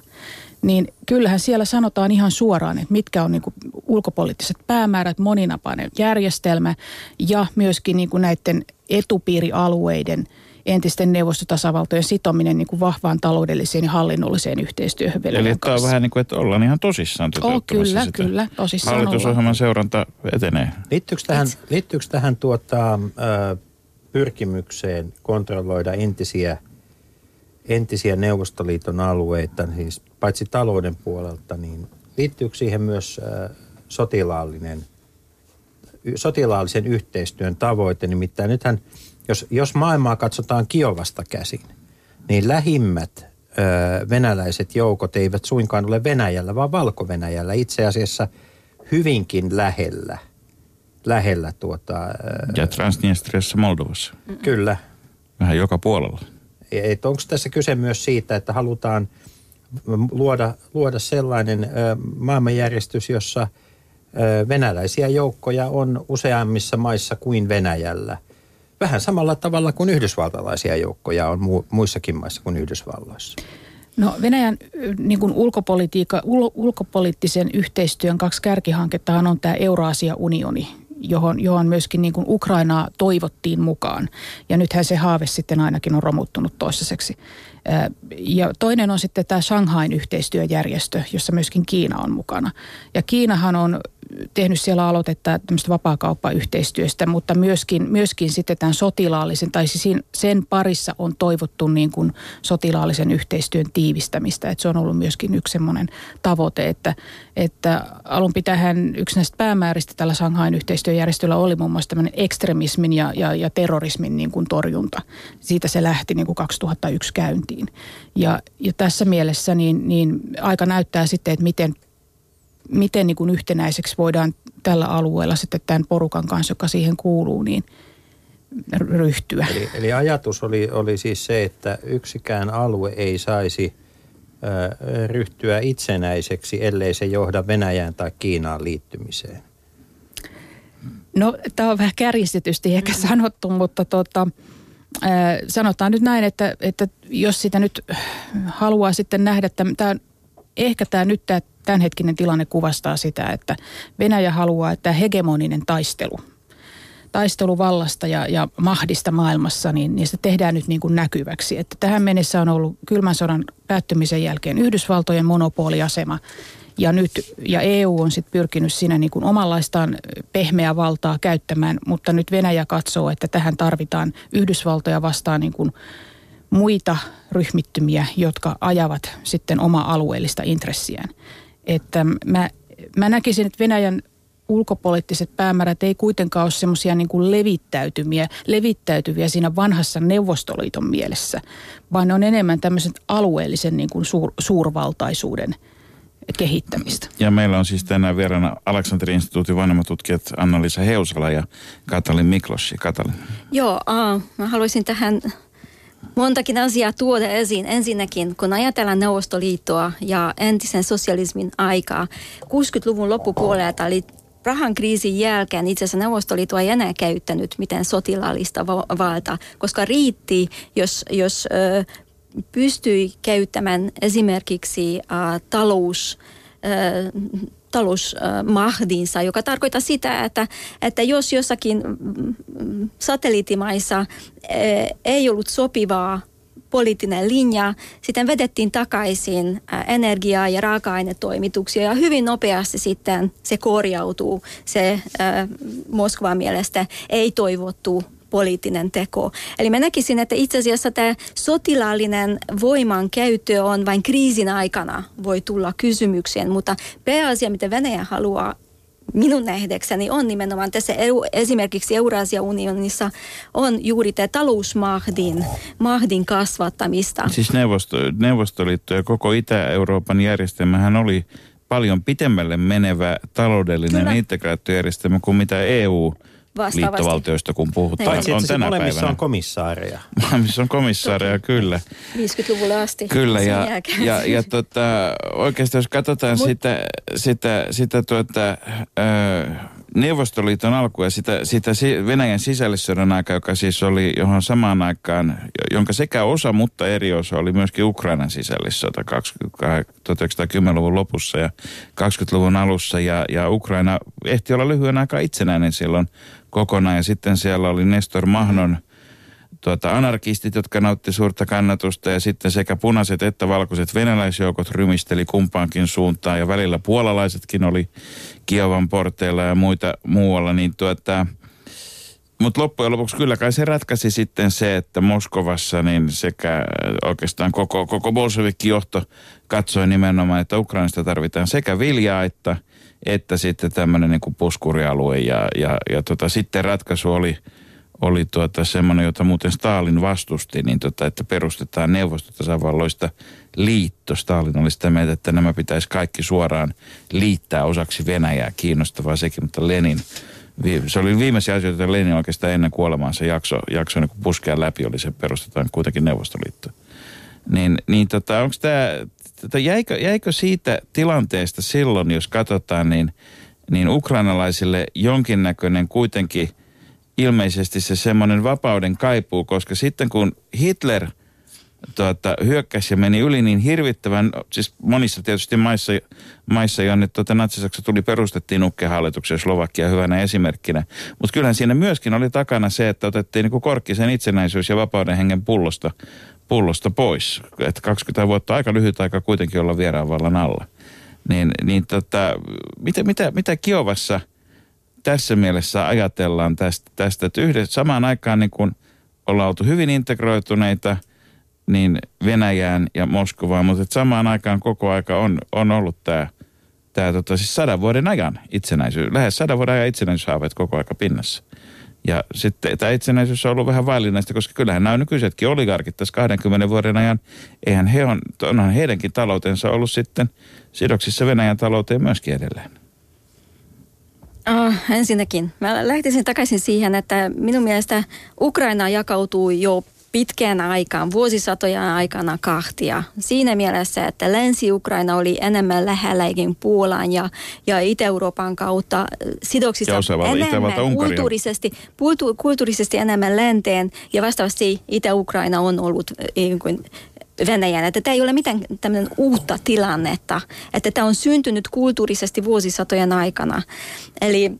niin kyllähän siellä sanotaan ihan suoraan, että mitkä on niin kuin ulkopoliittiset päämäärät, moninapainen järjestelmä ja myöskin niin kuin näiden etupiirialueiden entisten neuvostotasavaltojen sitominen niin kuin vahvaan taloudelliseen ja hallinnolliseen yhteistyöhön Eli tämä on vähän niin kuin, että ollaan ihan tosissaan oh, kyllä, sitä. kyllä, tosissaan Hallitusohjelman ollaan. seuranta etenee. Liittyykö tähän, liittyykö tähän tuota, pyrkimykseen kontrolloida entisiä entisiä Neuvostoliiton alueita, siis paitsi talouden puolelta, niin liittyykö siihen myös sotilaallinen, sotilaallisen yhteistyön tavoite? Nimittäin nythän, jos, jos maailmaa katsotaan Kiovasta käsin, niin lähimmät venäläiset joukot eivät suinkaan ole Venäjällä, vaan Valko-Venäjällä. Itse asiassa hyvinkin lähellä. lähellä tuota, ja Transnistriassa Moldovassa. Kyllä. Vähän joka puolella. Että onko tässä kyse myös siitä, että halutaan luoda, luoda sellainen maailmanjärjestys, jossa venäläisiä joukkoja on useammissa maissa kuin Venäjällä. Vähän samalla tavalla kuin yhdysvaltalaisia joukkoja on mu- muissakin maissa kuin Yhdysvalloissa. No Venäjän niin kuin ulkopolitiikka, ul, ulkopoliittisen yhteistyön kaksi kärkihanketta on tämä Euraasia-unioni, johon, johon myöskin niin kuin Ukrainaa toivottiin mukaan. Ja nythän se haave sitten ainakin on romuttunut toistaiseksi. Ja toinen on sitten tämä Shanghain yhteistyöjärjestö, jossa myöskin Kiina on mukana. Ja Kiinahan on tehnyt siellä aloitetta tämmöistä vapaakauppayhteistyöstä, mutta myöskin, myöskin sitten tämän sotilaallisen, tai siis sen parissa on toivottu niin kuin sotilaallisen yhteistyön tiivistämistä. Että se on ollut myöskin yksi semmoinen tavoite, että, että alun pitähän yksi näistä päämääristä tällä Shanghain yhteistyöjärjestöllä oli muun muassa tämmöinen ekstremismin ja, ja, ja terrorismin niin kuin torjunta. Siitä se lähti niin kuin 2001 käyntiin. Ja, ja tässä mielessä niin, niin aika näyttää sitten, että miten miten niin kuin yhtenäiseksi voidaan tällä alueella sitten tämän porukan kanssa, joka siihen kuuluu, niin ryhtyä. Eli, eli ajatus oli, oli siis se, että yksikään alue ei saisi ö, ryhtyä itsenäiseksi, ellei se johda Venäjään tai Kiinaan liittymiseen. No, tämä on vähän kärjistetysti ehkä sanottu, mutta tota, äh, sanotaan nyt näin, että, että jos sitä nyt haluaa sitten nähdä, tämä, ehkä tämä nyt tämä tämänhetkinen tilanne kuvastaa sitä, että Venäjä haluaa, että hegemoninen taistelu, taistelu vallasta ja, ja mahdista maailmassa, niin, niin se tehdään nyt niin kuin näkyväksi. Että tähän mennessä on ollut kylmän sodan päättymisen jälkeen Yhdysvaltojen monopoliasema ja nyt, ja EU on sitten pyrkinyt siinä niin kuin omanlaistaan pehmeää valtaa käyttämään, mutta nyt Venäjä katsoo, että tähän tarvitaan Yhdysvaltoja vastaan niin kuin muita ryhmittymiä, jotka ajavat sitten oma alueellista intressiään. Että mä, mä näkisin, että Venäjän ulkopoliittiset päämäärät ei kuitenkaan ole semmoisia niin kuin levittäytymiä, levittäytyviä siinä vanhassa Neuvostoliiton mielessä, vaan ne on enemmän tämmöisen alueellisen niin kuin suur, suurvaltaisuuden kehittämistä. Ja meillä on siis tänään vieraana Aleksanterin instituutin vanhemmat tutkijat Anna-Liisa Heusala ja Katalin Miklos. Katalin. Joo, uh, mä haluaisin tähän montakin asiaa tuoda esiin. Ensinnäkin, kun ajatellaan Neuvostoliittoa ja entisen sosialismin aikaa, 60-luvun loppupuolelta oli rahan kriisin jälkeen itse asiassa Neuvostoliitto ei enää käyttänyt mitään sotilaallista va- valtaa, koska riitti, jos, jos ö, pystyi käyttämään esimerkiksi äh, talous, talousmahdinsa, joka tarkoittaa sitä, että, että jos jossakin mm, satelliittimaissa äh, ei ollut sopivaa poliittinen linja, sitten vedettiin takaisin äh, energiaa ja raaka-ainetoimituksia ja hyvin nopeasti sitten se korjautuu, se äh, Moskovan mielestä ei toivottu poliittinen teko. Eli mä näkisin, että itse asiassa tämä sotilaallinen voiman käyttö on vain kriisin aikana voi tulla kysymykseen, mutta pääasia, mitä Venäjä haluaa minun nähdäkseni on nimenomaan tässä EU, esimerkiksi Eurasia unionissa on juuri tämä talousmahdin mahdin kasvattamista. Siis Neuvosto, Neuvostoliitto ja koko Itä-Euroopan järjestelmähän oli paljon pitemmälle menevä taloudellinen Kyllä. integraatiojärjestelmä kuin mitä EU Vastaavasti. liittovaltioista, kun puhutaan, Paitsi, on tänä molemmissa päivänä. on komissaareja. Molemmissa on komissaareja, kyllä. 50-luvulla asti. Kyllä, ja, jälkeen. ja, ja tota, oikeastaan jos katsotaan Mut- sitä, sitä, sitä tuota, ö, Neuvostoliiton alkua ja sitä, sitä si- Venäjän sisällissodan aikaa, joka siis oli, johon samaan aikaan, jonka sekä osa, mutta eri osa oli myöskin Ukrainan sisällissota 20, 1910-luvun lopussa ja 20-luvun alussa. Ja, ja Ukraina ehti olla lyhyen aikaa itsenäinen silloin kokonaan. Ja sitten siellä oli Nestor Mahnon tuota, anarkistit, jotka nautti suurta kannatusta. Ja sitten sekä punaiset että valkoiset venäläisjoukot rymisteli kumpaankin suuntaan. Ja välillä puolalaisetkin oli Kiovan porteilla ja muita muualla, niin tuota, mutta loppujen lopuksi kyllä kai se ratkaisi sitten se, että Moskovassa niin sekä oikeastaan koko, koko Bolshevikki-johto katsoi nimenomaan, että Ukrainasta tarvitaan sekä viljaa että, että sitten tämmöinen niin puskurialue. Ja, ja, ja tota, sitten ratkaisu oli, oli tuota semmoinen, jota muuten Stalin vastusti, niin tota, että perustetaan neuvostotasavalloista liitto. Stalin oli sitä mieltä, että nämä pitäisi kaikki suoraan liittää osaksi Venäjää. Kiinnostavaa sekin, mutta Lenin se oli viimeisiä asioita, joita Lenin oikeastaan ennen kuolemaansa jakso, jakso niin puskea läpi, oli se perustetaan kuitenkin Neuvostoliitto. Niin, niin tota, onko tämä, tota, jäikö, jäikö siitä tilanteesta silloin, jos katsotaan, niin, niin ukrainalaisille jonkinnäköinen kuitenkin ilmeisesti se semmoinen vapauden kaipuu, koska sitten kun Hitler tuota, hyökkäsi ja meni yli niin hirvittävän, siis monissa tietysti maissa, maissa jonne tuota, Natsi-Saksa tuli, perustettiin ukkehallituksen Slovakia hyvänä esimerkkinä. Mutta kyllähän siinä myöskin oli takana se, että otettiin niin korkkisen itsenäisyys ja vapauden hengen pullosta, pullosta pois. Että 20 vuotta aika lyhyt aika kuitenkin olla vieraan vallan alla. Niin, niin tota, mitä, mitä, mitä Kiovassa tässä mielessä ajatellaan tästä, tästä että yhdessä, samaan aikaan niin kun ollaan oltu hyvin integroituneita niin Venäjään ja Moskovaan, mutta että samaan aikaan koko aika on, on ollut tämä tää, tota, siis sadan vuoden ajan itsenäisyys, lähes sadan vuoden ajan itsenäisyyshaaveet koko aika pinnassa. Ja sitten tämä itsenäisyys on ollut vähän vaillinaista, koska kyllähän nämä nykyisetkin oligarkit tässä 20 vuoden ajan, eihän he on, onhan heidänkin taloutensa ollut sitten sidoksissa Venäjän talouteen myöskin edelleen. Uh, ensinnäkin, mä lähtisin takaisin siihen, että minun mielestä Ukraina jakautuu jo pitkään aikaan, vuosisatojen aikana kahtia. Siinä mielessä, että Länsi-Ukraina oli enemmän lähelläkin Puolaan ja, ja Itä-Euroopan kautta äh, sidoksissa Ja enemmän kulttuurisesti, kultu, kulttuurisesti enemmän länteen ja vastaavasti Itä-Ukraina on ollut niin kuin Venäjän. Että tämä ei ole mitään tämmöinen uutta tilannetta, että tämä on syntynyt kulttuurisesti vuosisatojen aikana. Eli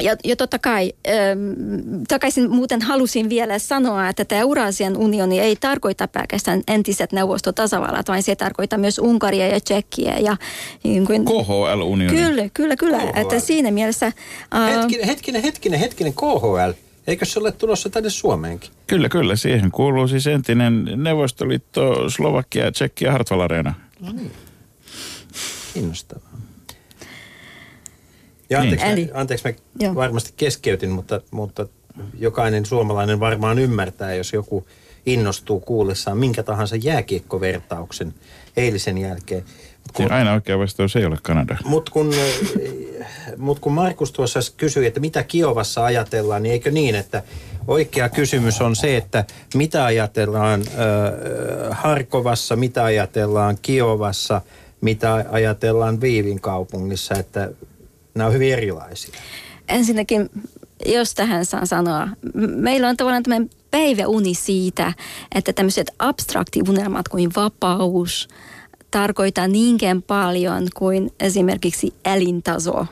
ja, ja totta kai, ähm, takaisin muuten halusin vielä sanoa, että tämä Eurasian unioni ei tarkoita pelkästään entiset neuvostotasavallat, vaan se tarkoittaa myös Unkaria ja Tsekkiä. Ja, niin kuin, KHL-unioni. kyllä, kyllä, kyllä. KHL. Että siinä mielessä... Äh, Hetkinen, hetkinen, hetkinen, hetkinen, KHL. Eikö se ole tulossa tänne Suomeenkin? Kyllä, kyllä. Siihen kuuluu siis entinen Neuvostoliitto, Slovakia, Tsekki ja Hartwall Arena. Kiinnostavaa. Ja anteeksi, Niin. Eli- anteeksi mä Joo. varmasti keskeytin, mutta, mutta jokainen suomalainen varmaan ymmärtää, jos joku innostuu kuullessaan minkä tahansa jääkiekkovertauksen eilisen jälkeen. Mut kun, Kun... Aina oikea vastaus ei ole Kanada. mut kun, mut kun Markus tuossa kysyi, että mitä Kiovassa ajatellaan, niin eikö niin, että oikea kysymys on se, että mitä ajatellaan äh, Harkovassa, mitä ajatellaan Kiovassa, mitä ajatellaan Viivin kaupungissa, että nämä on hyvin erilaisia. Ensinnäkin, jos tähän saan sanoa, meillä on tavallaan tämmöinen päiväuni siitä, että tämmöiset abstraktiunelmat kuin vapaus tarkoittaa niinkään paljon kuin esimerkiksi elintaso.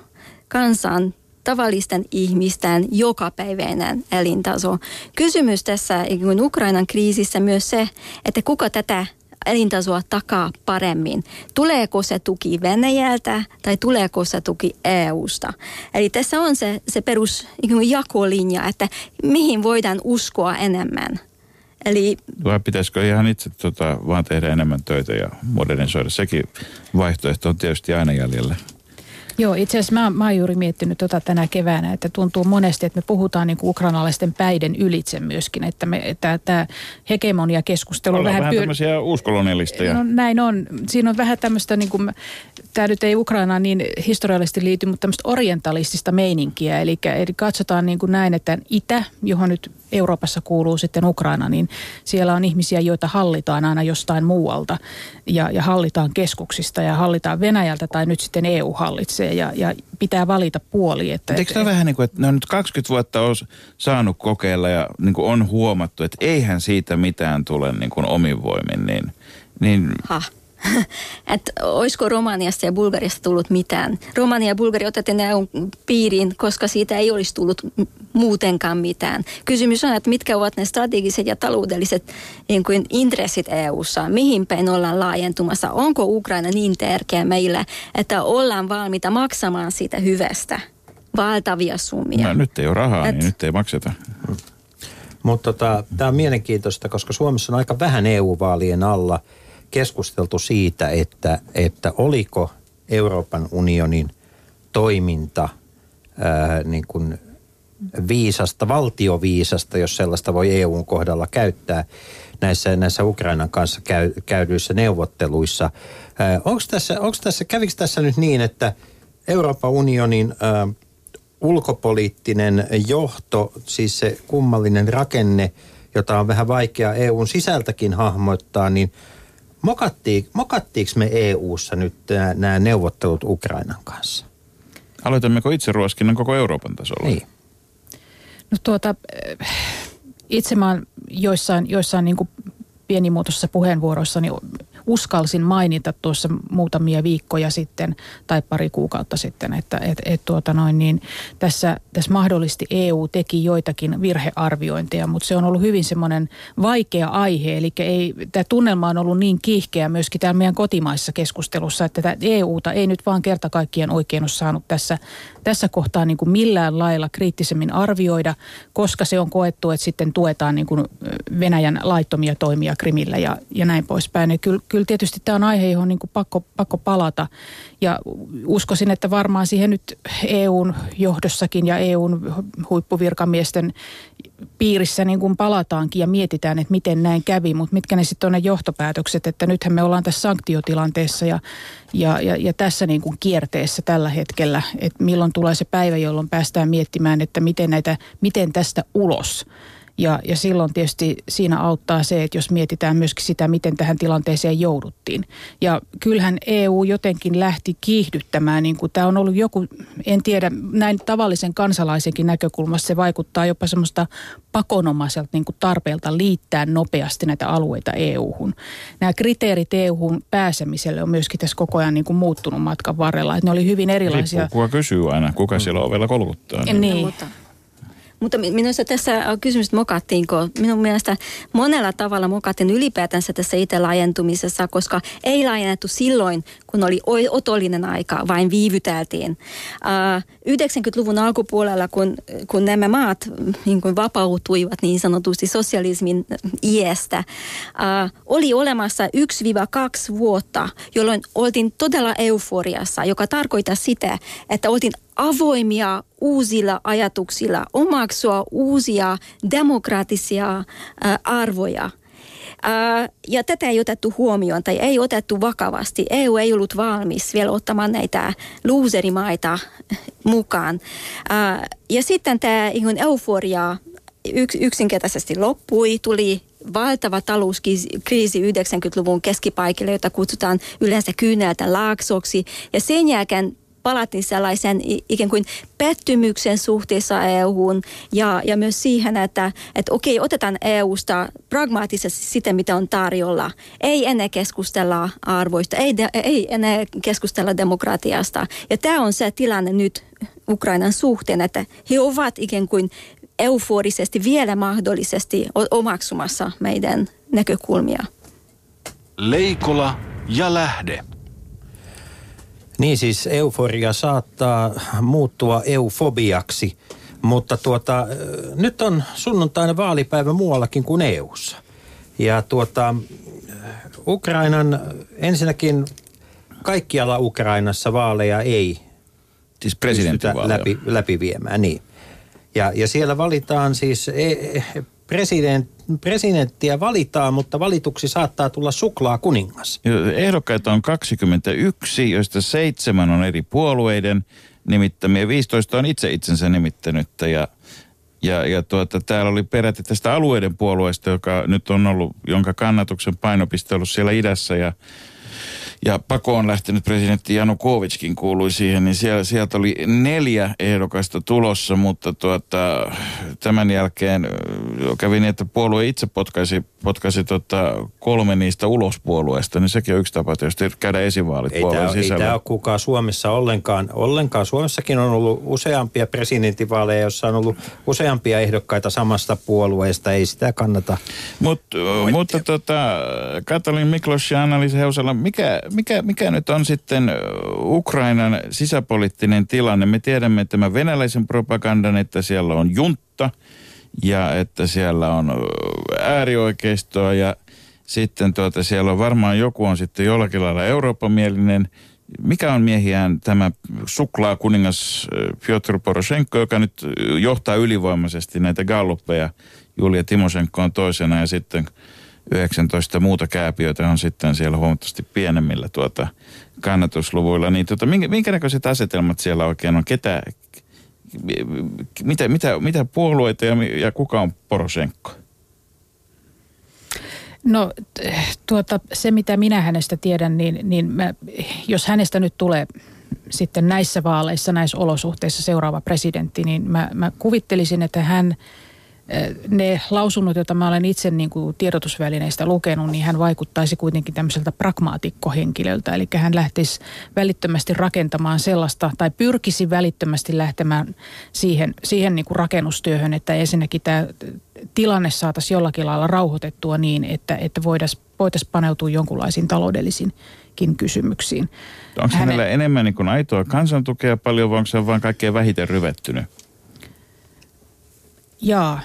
Kansan tavallisten ihmisten jokapäiväinen elintaso. Kysymys tässä Ukrainan kriisissä myös se, että kuka tätä elintasoa takaa paremmin. Tuleeko se tuki Venäjältä tai tuleeko se tuki EUsta? Eli tässä on se, se perus jakolinja, että mihin voidaan uskoa enemmän. Eli, Vai pitäisikö ihan itse tota, vaan tehdä enemmän töitä ja modernisoida? Sekin vaihtoehto on tietysti aina jäljellä. Joo, itse asiassa mä, mä oon juuri miettinyt tota tänä keväänä, että tuntuu monesti, että me puhutaan niin kuin ukrainalaisten päiden ylitse myöskin, että, tämä hegemonia-keskustelu on vähän... vähän pyör... tämmöisiä uuskolonialisteja. No näin on. Siinä on vähän tämmöistä, niin kuin, tämä nyt ei Ukrainaan niin historiallisesti liity, mutta tämmöistä orientalistista meininkiä. Eli, eli katsotaan niin kuin näin, että itä, johon nyt Euroopassa kuuluu sitten Ukraina, niin siellä on ihmisiä, joita hallitaan aina jostain muualta ja, ja hallitaan keskuksista ja hallitaan Venäjältä tai nyt sitten EU hallitsee ja, ja pitää valita puoli. Että, Eikö tämä vähän niin kuin, että ne on nyt 20 vuotta on saanut kokeilla ja niin kuin on huomattu, että eihän siitä mitään tule niin kuin omin voimin, niin, niin ha että olisiko Romaniasta ja Bulgariasta tullut mitään. Romania ja Bulgari otettiin EUn piiriin, koska siitä ei olisi tullut muutenkaan mitään. Kysymys on, että mitkä ovat ne strategiset ja taloudelliset niin kuin intressit EUssa, mihin päin ollaan laajentumassa. Onko Ukraina niin tärkeä meille, että ollaan valmiita maksamaan siitä hyvästä valtavia summia. No, nyt ei ole rahaa, Et... niin nyt ei makseta. Mutta tota, tämä on mielenkiintoista, koska Suomessa on aika vähän EU-vaalien alla – keskusteltu siitä, että, että oliko Euroopan unionin toiminta ää, niin kuin viisasta, valtioviisasta, jos sellaista voi EUn kohdalla käyttää näissä, näissä Ukrainan kanssa käy, käydyissä neuvotteluissa. Onko tässä, onko tässä, kävikö tässä nyt niin, että Euroopan unionin ää, ulkopoliittinen johto, siis se kummallinen rakenne, jota on vähän vaikea EUn sisältäkin hahmoittaa, niin – Mokattiin, mokattiinko me EU-ssa nyt nämä neuvottelut Ukrainan kanssa? Aloitammeko itse ruoskinnan koko Euroopan tasolla? Niin. No tuota, itse mä oon joissain, joissain niin kuin pienimuotoisissa puheenvuoroissa niin uskalsin mainita tuossa muutamia viikkoja sitten tai pari kuukautta sitten, että et, et tuota noin, niin tässä, tässä mahdollisesti EU teki joitakin virhearviointeja, mutta se on ollut hyvin semmoinen vaikea aihe, eli ei, tämä tunnelma on ollut niin kiihkeä myöskin täällä meidän kotimaissa keskustelussa, että tätä EUta ei nyt vaan kerta kaikkien oikein ole saanut tässä, tässä kohtaa niin kuin millään lailla kriittisemmin arvioida, koska se on koettu, että sitten tuetaan niin kuin Venäjän laittomia toimia Krimillä ja, ja näin poispäin. Ja kyllä, kyllä tietysti tämä on aihe, johon niin kuin pakko, pakko palata. Ja uskoisin, että varmaan siihen nyt EUn johdossakin ja EUn huippuvirkamiesten piirissä niin kuin palataankin ja mietitään, että miten näin kävi, mutta mitkä ne sitten on ne johtopäätökset, että nythän me ollaan tässä sanktiotilanteessa ja, ja, ja, ja tässä niin kuin kierteessä tällä hetkellä, että milloin tulee se päivä, jolloin päästään miettimään, että miten, näitä, miten tästä ulos – ja, ja silloin tietysti siinä auttaa se, että jos mietitään myöskin sitä, miten tähän tilanteeseen jouduttiin. Ja kyllähän EU jotenkin lähti kiihdyttämään, niin kuin tämä on ollut joku, en tiedä, näin tavallisen kansalaisenkin näkökulmasta se vaikuttaa jopa semmoista pakonomaiselta niin kuin tarpeelta liittää nopeasti näitä alueita EU-hun. Nämä kriteerit EU-hun pääsemiselle on myöskin tässä koko ajan niin kuin muuttunut matkan varrella. Että ne oli hyvin erilaisia. Riippuu, kuka kysyy aina, kuka siellä ovella kolkuttaa. Niin. niin. Mutta minusta tässä kysymys, mokattiinko, minun mielestä monella tavalla mokattiin ylipäätänsä tässä itse laajentumisessa, koska ei laajennettu silloin, kun oli otollinen aika, vain viivyteltiin. Uh, 90-luvun alkupuolella, kun, kun nämä maat niin kuin vapautuivat niin sanotusti sosialismin iästä, uh, oli olemassa 1-2 vuotta, jolloin oltiin todella euforiassa, joka tarkoittaa sitä, että oltiin avoimia uusilla ajatuksilla, omaksua uusia demokraattisia arvoja. Ja tätä ei otettu huomioon tai ei otettu vakavasti. EU ei ollut valmis vielä ottamaan näitä looserimaita mukaan. Ja sitten tämä euforia yks, yksinkertaisesti loppui, tuli valtava talouskriisi 90-luvun keskipaikalle, jota kutsutaan yleensä kyyneltä laaksoksi. Ja sen jälkeen palattiin sellaisen ikään kuin pettymyksen suhteessa EUhun ja, ja myös siihen, että, että okei, otetaan EUsta pragmaattisesti sitä, mitä on tarjolla. Ei enää keskustella arvoista, ei, de, ei enää keskustella demokratiasta. Ja tämä on se tilanne nyt Ukrainan suhteen, että he ovat ikään kuin euforisesti vielä mahdollisesti omaksumassa meidän näkökulmia. Leikola ja lähde. Niin siis euforia saattaa muuttua eufobiaksi, mutta tuota, nyt on sunnuntaina vaalipäivä muuallakin kuin EUssa. Ja tuota, Ukrainan, ensinnäkin kaikkialla Ukrainassa vaaleja ei siis läpi, läpiviemään. Niin. Ja, ja siellä valitaan siis e, e, president, presidenttiä valitaan, mutta valituksi saattaa tulla suklaa kuningas. Ehdokkaita on 21, joista seitsemän on eri puolueiden nimittämiä. 15 on itse itsensä nimittänyt ja ja, ja tuota, täällä oli peräti tästä alueiden puolueesta, joka nyt on ollut, jonka kannatuksen painopiste on ollut siellä idässä ja ja pakoon lähtenyt presidentti Janukovitskin kuului siihen, niin siellä, sieltä oli neljä ehdokasta tulossa, mutta tuota, tämän jälkeen kävi niin, että puolue itse potkaisi, potkaisi tota kolme niistä ulos puolueesta, niin sekin on yksi tapa tietysti käydä esivaalit ei puolueen tämä, sisällä. Ei tämä ole kukaan Suomessa ollenkaan. ollenkaan. Suomessakin on ollut useampia presidentinvaaleja, joissa on ollut useampia ehdokkaita samasta puolueesta. Ei sitä kannata. Mut, mutta tota, Katalin Miklos ja Annalisa Heusala, mikä, mikä, mikä nyt on sitten Ukrainan sisäpoliittinen tilanne? Me tiedämme tämän venäläisen propagandan, että siellä on juntta ja että siellä on äärioikeistoa ja sitten tuota, siellä on varmaan joku on sitten jollakin lailla Euroopan-mielinen. Mikä on miehiään tämä suklaa kuningas Piotr Poroshenko, joka nyt johtaa ylivoimaisesti näitä galluppeja. Julia Timoshenko on toisena ja sitten 19 muuta kääpiöitä on sitten siellä huomattavasti pienemmillä tuota kannatusluvuilla. Niin tuota, minkä, minkä näköiset asetelmat siellä oikein on? Ketä, mitä, mitä, mitä puolueita ja, ja kuka on Poroshenko? No tuota, se mitä minä hänestä tiedän, niin, niin mä, jos hänestä nyt tulee sitten näissä vaaleissa, näissä olosuhteissa seuraava presidentti, niin mä, mä kuvittelisin, että hän – ne lausunnot, joita mä olen itse niin kuin tiedotusvälineistä lukenut, niin hän vaikuttaisi kuitenkin tämmöiseltä pragmaatikkohenkilöltä. Eli hän lähtisi välittömästi rakentamaan sellaista, tai pyrkisi välittömästi lähtemään siihen, siihen niin kuin rakennustyöhön, että ensinnäkin tämä tilanne saataisiin jollakin lailla rauhoitettua niin, että, että voitaisiin voitais paneutua jonkunlaisiin taloudellisinkin kysymyksiin. Onko hänellä Hänen... enemmän niin kuin aitoa kansantukea paljon, vai onko se vain kaikkein vähiten ryvettynyt? Jaa,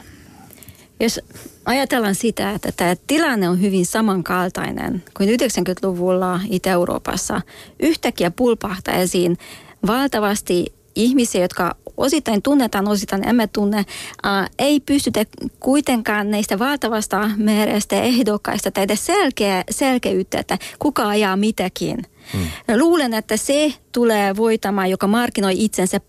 jos ajatellaan sitä, että tämä tilanne on hyvin samankaltainen kuin 90-luvulla Itä-Euroopassa, yhtäkkiä pulpahtaa esiin valtavasti ihmisiä, jotka osittain tunnetaan, osittain emme tunne, äh, ei pystytä kuitenkaan näistä valtavasta määrästä ehdokkaista tehdä selkeä, selkeyttä, että kuka ajaa mitäkin. Hmm. Luulen, että se tulee voitamaan, joka markkinoi itsensä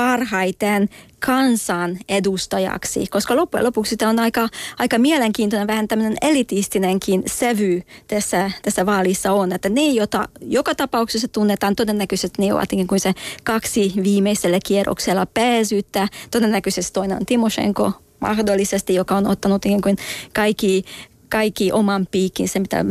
parhaiten kansan edustajaksi, koska loppujen lopuksi tämä on aika, aika mielenkiintoinen, vähän tämmöinen elitistinenkin sävy tässä, tässä vaalissa on, että ne, joita joka tapauksessa tunnetaan, todennäköisesti ne ovat ikään kuin se kaksi viimeisellä kierroksella pääsyttä, todennäköisesti toinen on Timoshenko, mahdollisesti, joka on ottanut ikään kuin kaikki, kaikki oman piikinsä, mitä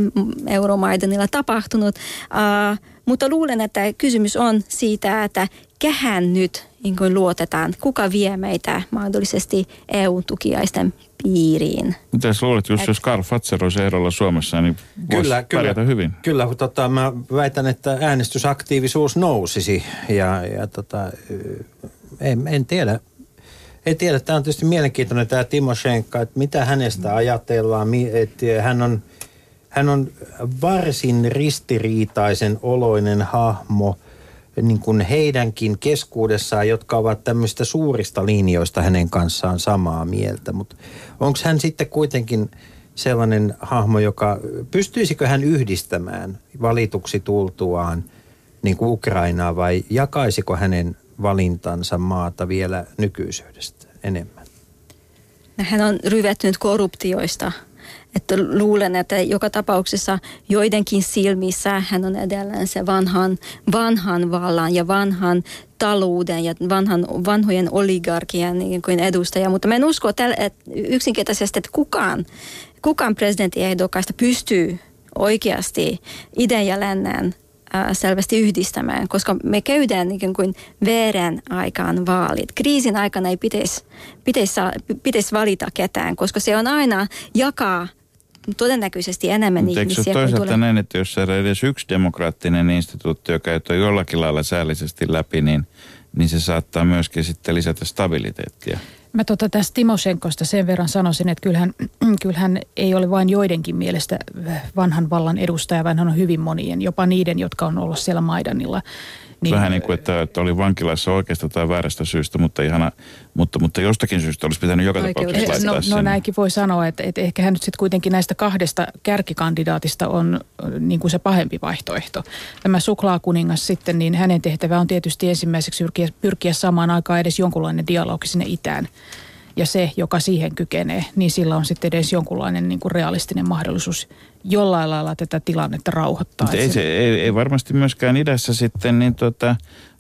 Euromaidanilla tapahtunut. Uh, mutta luulen, että kysymys on siitä, että kähän nyt niin kuin luotetaan, kuka vie meitä mahdollisesti EU-tukiaisten piiriin. Mitä luulet, jos, Et... jos Karl Fatser olisi ehdolla Suomessa, niin kyllä, kyllä, hyvin? Kyllä, tota, mä väitän, että äänestysaktiivisuus nousisi ja, ja tota, en, en tiedä. En tiedä, tämä on tietysti mielenkiintoinen tämä Timoshenka, että mitä hänestä ajatellaan, että hän on, hän on varsin ristiriitaisen oloinen hahmo – niin kuin heidänkin keskuudessaan, jotka ovat tämmöistä suurista linjoista hänen kanssaan samaa mieltä. Mutta onko hän sitten kuitenkin sellainen hahmo, joka, pystyisikö hän yhdistämään valituksi tultuaan niin kuin Ukrainaa vai jakaisiko hänen valintansa maata vielä nykyisyydestä enemmän? hän on ryvettynyt korruptioista. Että luulen, että joka tapauksessa joidenkin silmissä hän on edelleen se vanhan, vanhan vallan ja vanhan talouden ja vanhan, vanhojen oligarkien niin kuin edustaja. Mutta mä en usko että yksinkertaisesti, että kukaan, kukaan presidenttiehdokkaista pystyy oikeasti idän ja lännen selvästi yhdistämään, koska me käydään ikään kuin veren aikaan vaalit. Kriisin aikana ei pitäisi, pitäisi, pitäisi valita ketään, koska se on aina jakaa todennäköisesti enemmän Mutta ihmisiä. Eikö toisaalta tulee... näin, että jos saadaan edes yksi demokraattinen instituutio, joka ei jollakin lailla säällisesti läpi, niin, niin se saattaa myöskin sitten lisätä stabiliteettia. Mä tota tästä Timoshenkosta sen verran sanoisin, että kyllähän, kyllähän ei ole vain joidenkin mielestä vanhan vallan edustaja, vaan hän on hyvin monien, jopa niiden, jotka on ollut siellä Maidanilla. Niin, Vähän niin kuin, että, että oli vankilassa oikeasta tai väärästä syystä, mutta, ihana, mutta, mutta jostakin syystä olisi pitänyt joka tapauksessa laittaa no, no näinkin voi sanoa, että, että ehkä hän nyt sitten kuitenkin näistä kahdesta kärkikandidaatista on niin kuin se pahempi vaihtoehto. Tämä suklaakuningas sitten, niin hänen tehtävä on tietysti ensimmäiseksi pyrkiä, pyrkiä samaan aikaan edes jonkunlainen dialogi sinne itään ja se, joka siihen kykenee, niin sillä on sitten edes jonkunlainen niin kuin realistinen mahdollisuus jollain lailla tätä tilannetta rauhoittaa. Ei, se, ei, ei varmasti myöskään idässä sitten, niin tota,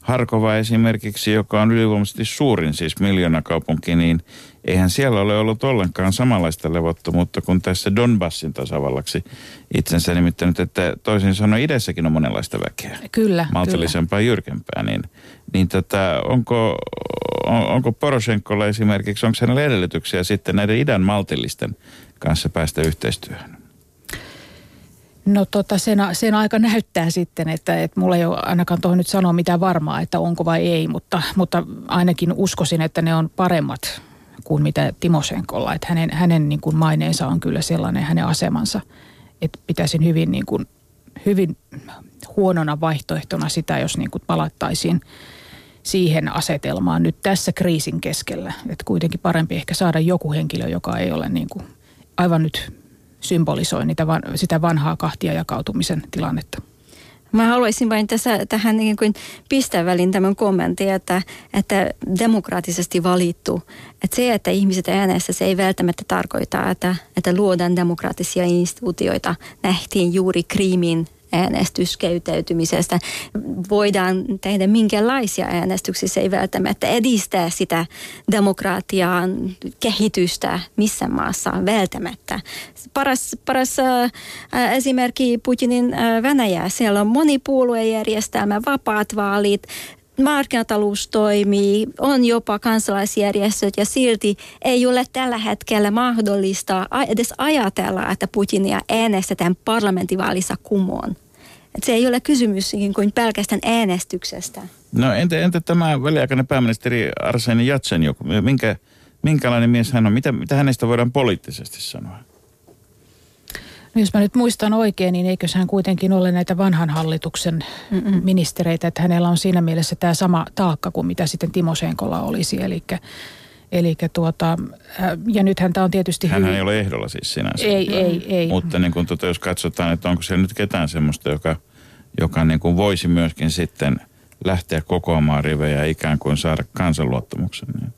Harkova esimerkiksi, joka on ylivoimaisesti suurin siis miljoonakaupunki, niin eihän siellä ole ollut ollenkaan samanlaista levottomuutta kuin tässä Donbassin tasavallaksi itsensä nimittänyt, että toisin sanoen idässäkin on monenlaista väkeä. Kyllä. Maltillisempaa ja jyrkempää, niin, niin tota, onko, on, onko Poroshenkolla esimerkiksi, onko hänellä edellytyksiä sitten näiden idän maltillisten kanssa päästä yhteistyöhön? No tota, sen, sen aika näyttää sitten, että, että mulla ei ole ainakaan tuohon nyt sanoa mitään varmaa, että onko vai ei, mutta, mutta ainakin uskoisin, että ne on paremmat kuin mitä Timosenkolla. Että hänen, hänen niin kuin maineensa on kyllä sellainen, hänen asemansa, että pitäisin hyvin, niin kuin, hyvin huonona vaihtoehtona sitä, jos niin kuin palattaisiin siihen asetelmaan nyt tässä kriisin keskellä. Että kuitenkin parempi ehkä saada joku henkilö, joka ei ole niin kuin aivan nyt symbolisoi niitä, sitä vanhaa kahtia jakautumisen tilannetta. Mä haluaisin vain tässä, tähän niin kuin pistää väliin tämän kommentin, että, että demokraattisesti valittu, että se, että ihmiset äänestä, se ei välttämättä tarkoita, että, että luodaan demokraattisia instituutioita. Nähtiin juuri Kriimin äänestyskäyttäytymisestä. Voidaan tehdä minkälaisia äänestyksiä, se ei välttämättä edistää sitä demokratian kehitystä missä maassa välttämättä. Paras, paras äh, esimerkki Putinin äh, Venäjä, siellä on monipuoluejärjestelmä, vapaat vaalit, markkinatalous toimii, on jopa kansalaisjärjestöt ja silti ei ole tällä hetkellä mahdollista edes ajatella, että Putinia äänestetään parlamenttivaalissa kumoon. Et se ei ole kysymys niin kuin pelkästään äänestyksestä. No entä, entä tämä väliaikainen pääministeri Arseni Jatsenjuk, minkä, minkälainen mies hän on? Mitä, mitä hänestä voidaan poliittisesti sanoa? No jos mä nyt muistan oikein, niin eikös hän kuitenkin ole näitä vanhan hallituksen Mm-mm. ministereitä, että hänellä on siinä mielessä tämä sama taakka kuin mitä sitten Timo Senkola olisi. Eli Eli tuota, äh, ja nythän tämä on tietysti Hän hyvin... ei ole ehdolla siis sinänsä. Ei, ei, ei. Mutta niin kun tuota, jos katsotaan, että onko siellä nyt ketään semmoista, joka, joka niin kuin voisi myöskin sitten lähteä kokoamaan rivejä ja ikään kuin saada kansanluottamuksen. Niin.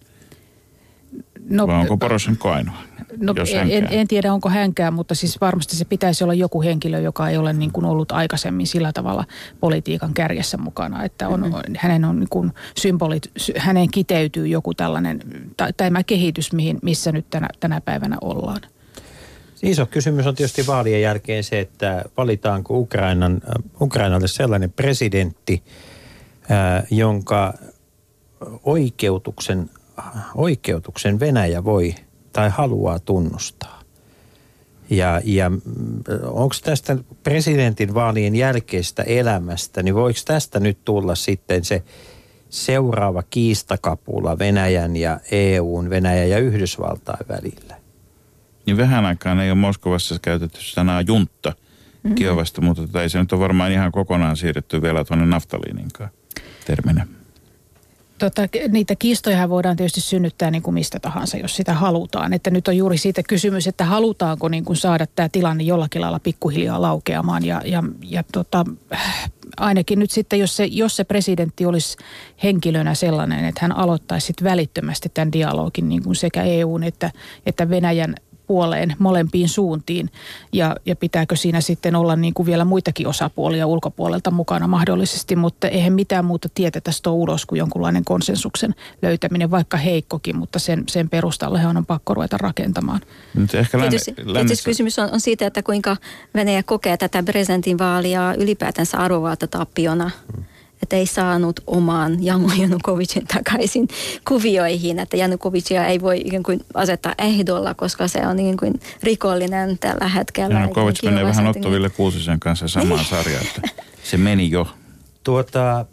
No, Vai onko Poroshenko ainoa? No, jos en, en tiedä, onko hänkään, mutta siis varmasti se pitäisi olla joku henkilö, joka ei ole niin kuin ollut aikaisemmin sillä tavalla politiikan kärjessä mukana. Että on, mm-hmm. hänen on niin kuin symbolit, hänen kiteytyy joku tällainen, tai tämä kehitys, mihin, missä nyt tänä, tänä päivänä ollaan. Iso kysymys on tietysti vaalien jälkeen se, että valitaanko Ukrainan, äh, Ukrainalle sellainen presidentti, äh, jonka oikeutuksen, oikeutuksen Venäjä voi – tai haluaa tunnustaa. Ja, ja mm, onko tästä presidentin vaalien jälkeistä elämästä, niin voiko tästä nyt tulla sitten se seuraava kiistakapula Venäjän ja EUn, Venäjän ja Yhdysvaltain välillä? Niin vähän aikaan ei ole Moskovassa käytetty sanaa juntta mm-hmm. Kiovasta, mutta tota ei se nyt ole varmaan ihan kokonaan siirretty vielä tuonne naftaliininkaan terminä. Tota, niitä kiistoja voidaan tietysti synnyttää niin kuin mistä tahansa, jos sitä halutaan. Että nyt on juuri siitä kysymys, että halutaanko niin kuin saada tämä tilanne jollakin lailla pikkuhiljaa laukeamaan. Ja, ja, ja tota, ainakin nyt sitten, jos se, jos se presidentti olisi henkilönä sellainen, että hän aloittaisi välittömästi tämän dialogin niin kuin sekä EUn että, että Venäjän puoleen molempiin suuntiin ja, ja pitääkö siinä sitten olla niin kuin vielä muitakin osapuolia ulkopuolelta mukana mahdollisesti, mutta eihän mitään muuta tietä tästä ole ulos kuin jonkunlainen konsensuksen löytäminen, vaikka heikkokin, mutta sen, sen perustalle on pakko ruveta rakentamaan. Nyt ehkä länne, Tietysti, tietysti kysymys on, on siitä, että kuinka Venäjä kokee tätä presidentinvaalia ylipäätänsä arvovaltatappiona. Hmm että ei saanut omaan Janu Janukovicin takaisin kuvioihin, että Janukovicia ei voi ikään kuin asettaa ehdolla, koska se on niin kuin rikollinen tällä hetkellä. Janukovic menee vähän Otto Ville Kuusisen kanssa samaan sarjaan, että se meni jo. Tuota,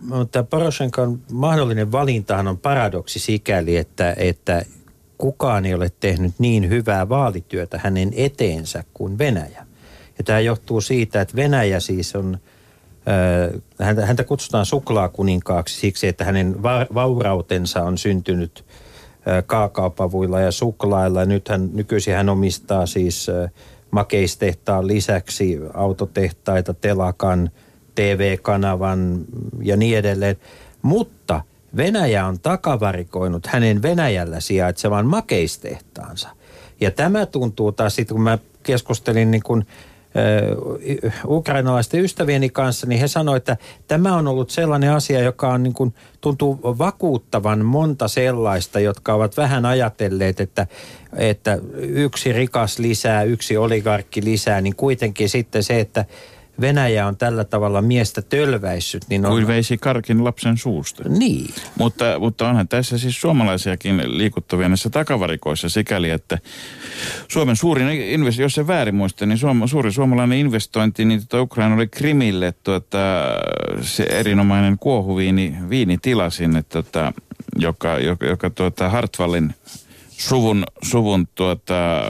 mutta Poroshenkan mahdollinen valintahan on paradoksi sikäli, että, että kukaan ei ole tehnyt niin hyvää vaalityötä hänen eteensä kuin Venäjä. Ja tämä johtuu siitä, että Venäjä siis on – Häntä, kutsutaan suklaakuninkaaksi siksi, että hänen vaurautensa on syntynyt kaakaopavuilla ja suklailla. Nyt hän, nykyisin hän omistaa siis makeistehtaan lisäksi autotehtaita, telakan, TV-kanavan ja niin edelleen. Mutta Venäjä on takavarikoinut hänen Venäjällä sijaitsevan makeistehtaansa. Ja tämä tuntuu taas sitten, kun mä keskustelin niin kuin ukrainalaisten ystävieni kanssa, niin he sanoivat, että tämä on ollut sellainen asia, joka on niin kuin, tuntuu vakuuttavan monta sellaista, jotka ovat vähän ajatelleet, että, että yksi rikas lisää, yksi oligarkki lisää, niin kuitenkin sitten se, että Venäjä on tällä tavalla miestä tölväissyt. Niin on... Kuin veisi karkin lapsen suusta. Niin. Mutta, mutta onhan tässä siis suomalaisiakin liikuttavia näissä takavarikoissa sikäli, että Suomen suurin, invest- jos se väärin muista, niin Suom- suuri suomalainen investointi, niin tuota Ukraina oli Krimille tuota, se erinomainen kuohuviini viinitila sinne, tuota, joka, joka, joka tuota Hartwallin suvun, suvun tuota,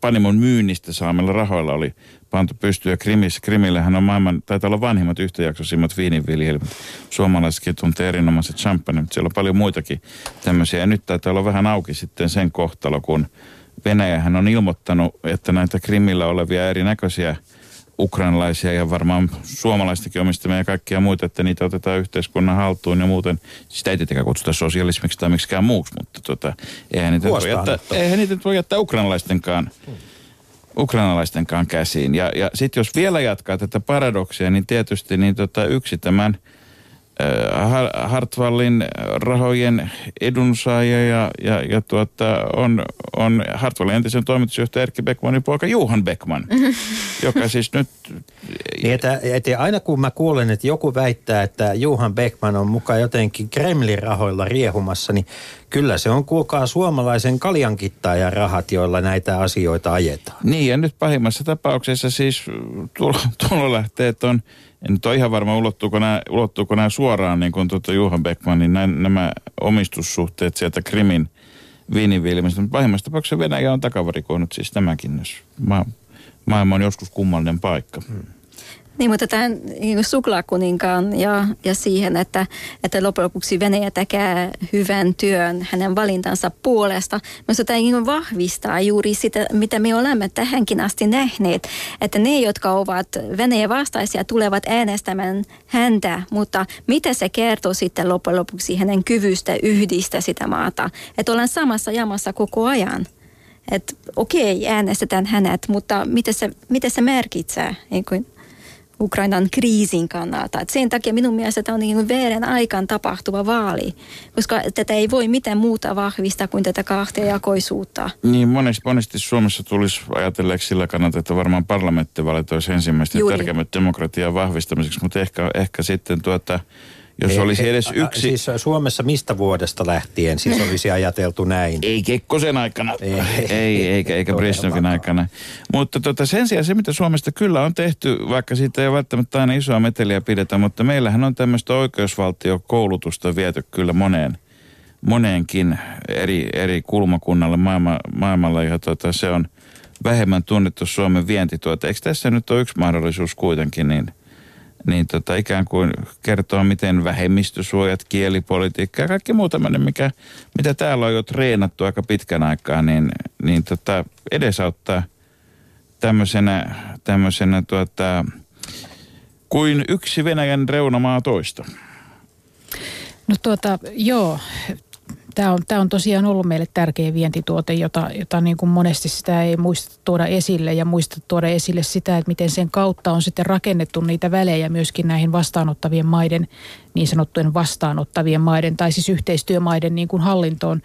Panimon myynnistä saamilla rahoilla oli pantu pystyä. Krimis, Krimillähän on maailman, taitaa olla vanhimmat yhtäjaksoisimmat viininviljelmät. Suomalaisetkin tuntee erinomaiset champagne, mutta siellä on paljon muitakin tämmöisiä. Ja nyt taitaa olla vähän auki sitten sen kohtalo, kun Venäjähän on ilmoittanut, että näitä Krimillä olevia erinäköisiä ukrainalaisia ja varmaan suomalaistakin omistamia ja kaikkia muita, että niitä otetaan yhteiskunnan haltuun ja muuten. Sitä ei tietenkään kutsuta sosialismiksi tai miksikään muuksi, mutta tota, eihän, niitä voi jättää, eihän niitä voi jättää ukrainalaistenkaan hmm ukrainalaistenkaan käsiin. Ja, ja sitten jos vielä jatkaa tätä paradoksia, niin tietysti niin tota, yksi tämän äh, Hartwallin rahojen edunsaaja ja, ja, ja tuota, on, on Hartwallin entisen toimitusjohtaja Erkki Beckmanin poika Juhan Beckman, joka siis nyt... Niin, että, että aina kun mä kuulen, että joku väittää, että Juhan Beckman on mukaan jotenkin Kremlin rahoilla riehumassa, niin Kyllä se on, kuulkaa, suomalaisen kaljankittaajan rahat, joilla näitä asioita ajetaan. Niin, ja nyt pahimmassa tapauksessa siis tulolähteet on, en nyt ole ihan varma, ulottuuko nämä, ulottuuko nämä suoraan, niin kuin tuota Juhan Beckmanin, nämä, nämä omistussuhteet sieltä Krimin viiniviljelmistä. Mutta pahimmassa tapauksessa Venäjä on takavarikoinut siis tämäkin, jos ma- maailma on joskus kummallinen paikka. Hmm. Niin, mutta tämän niin suklaakuninkaan ja, ja siihen, että, että loppujen lopuksi Venäjä tekee hyvän työn hänen valintansa puolesta. Minusta tämä niin vahvistaa juuri sitä, mitä me olemme tähänkin asti nähneet, että ne, jotka ovat Venäjä vastaisia, tulevat äänestämään häntä, mutta mitä se kertoo sitten loppujen lopuksi hänen kyvystä yhdistä sitä maata, että ollaan samassa jamassa koko ajan että okei, äänestetään hänet, mutta mitä se, mitä se merkitsee? Niin kuin Ukrainan kriisin kannalta. Et sen takia minun mielestä tämä on niin väärän aikaan tapahtuva vaali, koska tätä ei voi mitään muuta vahvistaa kuin tätä kahtiajakoisuutta. Niin, monesti, monesti Suomessa tulisi ajatelleeksi sillä kannalta, että varmaan parlamenttivaalit olisi ensimmäistä tärkeimmät demokratian vahvistamiseksi, mutta ehkä, ehkä sitten tuota, jos ei, olisi edes yksi... Siis Suomessa mistä vuodesta lähtien siis olisi ajateltu näin? Ei Kekkosen aikana, ei, ei eikä, eikä Brezhnevin aikana. Mutta tota, sen sijaan se, mitä Suomesta kyllä on tehty, vaikka siitä ei välttämättä aina isoa meteliä pidetä, mutta meillähän on tämmöistä oikeusvaltiokoulutusta viety kyllä moneen, moneenkin eri, eri kulmakunnalle maailma, maailmalla, ja tota, se on vähemmän tunnettu Suomen vientituote. Eikö tässä nyt ole yksi mahdollisuus kuitenkin niin – niin tota, ikään kuin kertoo, miten vähemmistösuojat, kielipolitiikka ja kaikki muu tämmöinen, mikä, mitä täällä on jo treenattu aika pitkän aikaa, niin, niin tota, edesauttaa tämmöisenä, tämmöisenä tuota, kuin yksi Venäjän reunamaa toista. No tuota, joo, tämä on, tämä on tosiaan ollut meille tärkeä vientituote, jota, jota niin kuin monesti sitä ei muista tuoda esille ja muista tuoda esille sitä, että miten sen kautta on sitten rakennettu niitä välejä myöskin näihin vastaanottavien maiden, niin sanottujen vastaanottavien maiden tai siis yhteistyömaiden niin kuin hallintoon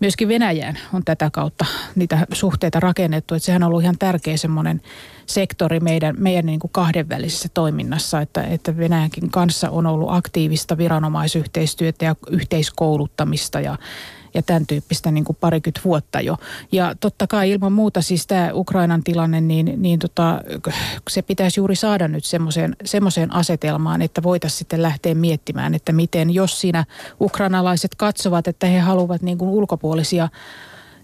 myöskin Venäjään on tätä kautta niitä suhteita rakennettu. Että sehän on ollut ihan tärkeä semmoinen sektori meidän, meidän niin kuin kahdenvälisessä toiminnassa, että, että Venäjänkin kanssa on ollut aktiivista viranomaisyhteistyötä ja yhteiskouluttamista ja ja tämän tyyppistä niin kuin parikymmentä vuotta jo. Ja totta kai ilman muuta siis tämä Ukrainan tilanne, niin, niin tota, se pitäisi juuri saada nyt semmoiseen, asetelmaan, että voitaisiin sitten lähteä miettimään, että miten, jos siinä ukrainalaiset katsovat, että he haluavat niin kuin ulkopuolisia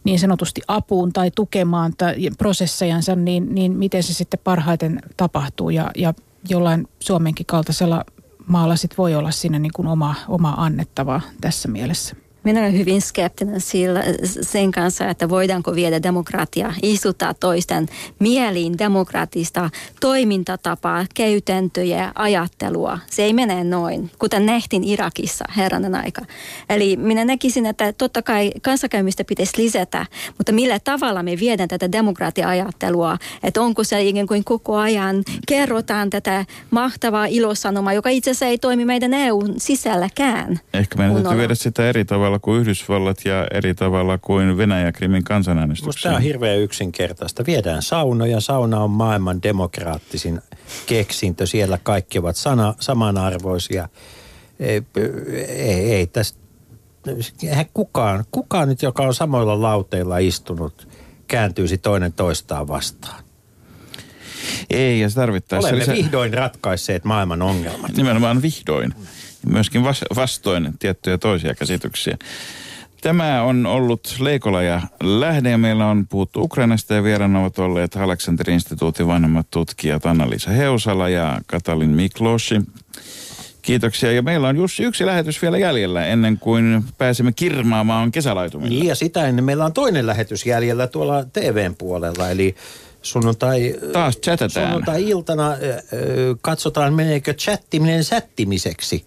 niin sanotusti apuun tai tukemaan prosessejansa, niin, niin miten se sitten parhaiten tapahtuu ja, ja jollain Suomenkin kaltaisella maalla sit voi olla siinä niin kuin oma, oma annettavaa tässä mielessä. Minä olen hyvin skeptinen sillä, sen kanssa, että voidaanko viedä demokratia, istuttaa toisten mieliin demokratista toimintatapaa, käytäntöjä, ajattelua. Se ei mene noin, kuten nähtiin Irakissa herranen aika. Eli minä näkisin, että totta kai kanssakäymistä pitäisi lisätä, mutta millä tavalla me viedään tätä demokratia-ajattelua, että onko se ikään kuin koko ajan kerrotaan tätä mahtavaa ilosanomaa, joka itse asiassa ei toimi meidän EUn sisälläkään. Ehkä meidän täytyy viedä sitä eri tavalla tavalla kuin Yhdysvallat ja eri tavalla kuin Venäjä Krimin kansanäänestyksen. Tämä on hirveän yksinkertaista. Viedään sauno ja sauna on maailman demokraattisin keksintö. Siellä kaikki ovat sana, samanarvoisia. Ei, ei, ei tästä, kukaan, kukaan nyt, joka on samoilla lauteilla istunut, kääntyisi toinen toistaan vastaan. Ei, ja se tarvittaessa... Olemme lisä... vihdoin ratkaisseet maailman ongelmat. Nimenomaan vihdoin myöskin vastoin tiettyjä toisia käsityksiä. Tämä on ollut Leikola ja Lähde ja meillä on puhuttu Ukrainasta ja vieraana ovat olleet Aleksanterin instituutin vanhemmat tutkijat Anna-Liisa Heusala ja Katalin Mikloshi. Kiitoksia. Ja meillä on just yksi lähetys vielä jäljellä ennen kuin pääsemme kirmaamaan kesälaitumilla. Niin ja sitä ennen meillä on toinen lähetys jäljellä tuolla TVn puolella. Eli sunnuntai, Taas chattataan. sunnuntai-iltana katsotaan meneekö chattiminen sättimiseksi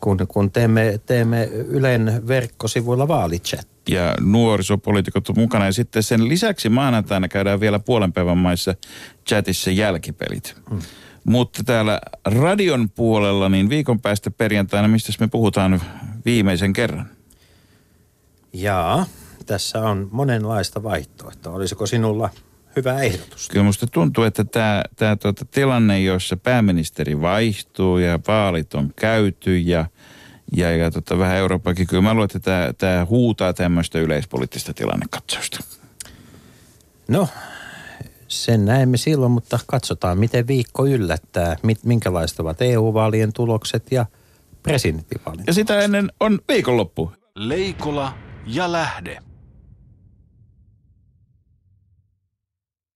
kun, kun teemme, teemme Ylen verkkosivuilla vaalichat. Ja nuorisopoliitikot on mukana. Ja sitten sen lisäksi maanantaina käydään vielä puolen päivän maissa chatissa jälkipelit. Hmm. Mutta täällä radion puolella, niin viikon päästä perjantaina, mistä me puhutaan viimeisen kerran? Jaa, tässä on monenlaista vaihtoehtoa. Olisiko sinulla hyvä ehdotus. Kyllä musta tuntuu, että tämä, tämä tuota, tilanne, jossa pääministeri vaihtuu ja vaalit on käyty ja, ja, ja tota, vähän Euroopakin, kyllä mä luulen, että tämä, tämä huutaa tämmöistä yleispoliittista tilannekatsausta. No, sen näemme silloin, mutta katsotaan, miten viikko yllättää, minkälaiset ovat EU-vaalien tulokset ja presidentinvaalien Ja sitä ennen on viikonloppu. Leikola ja lähde.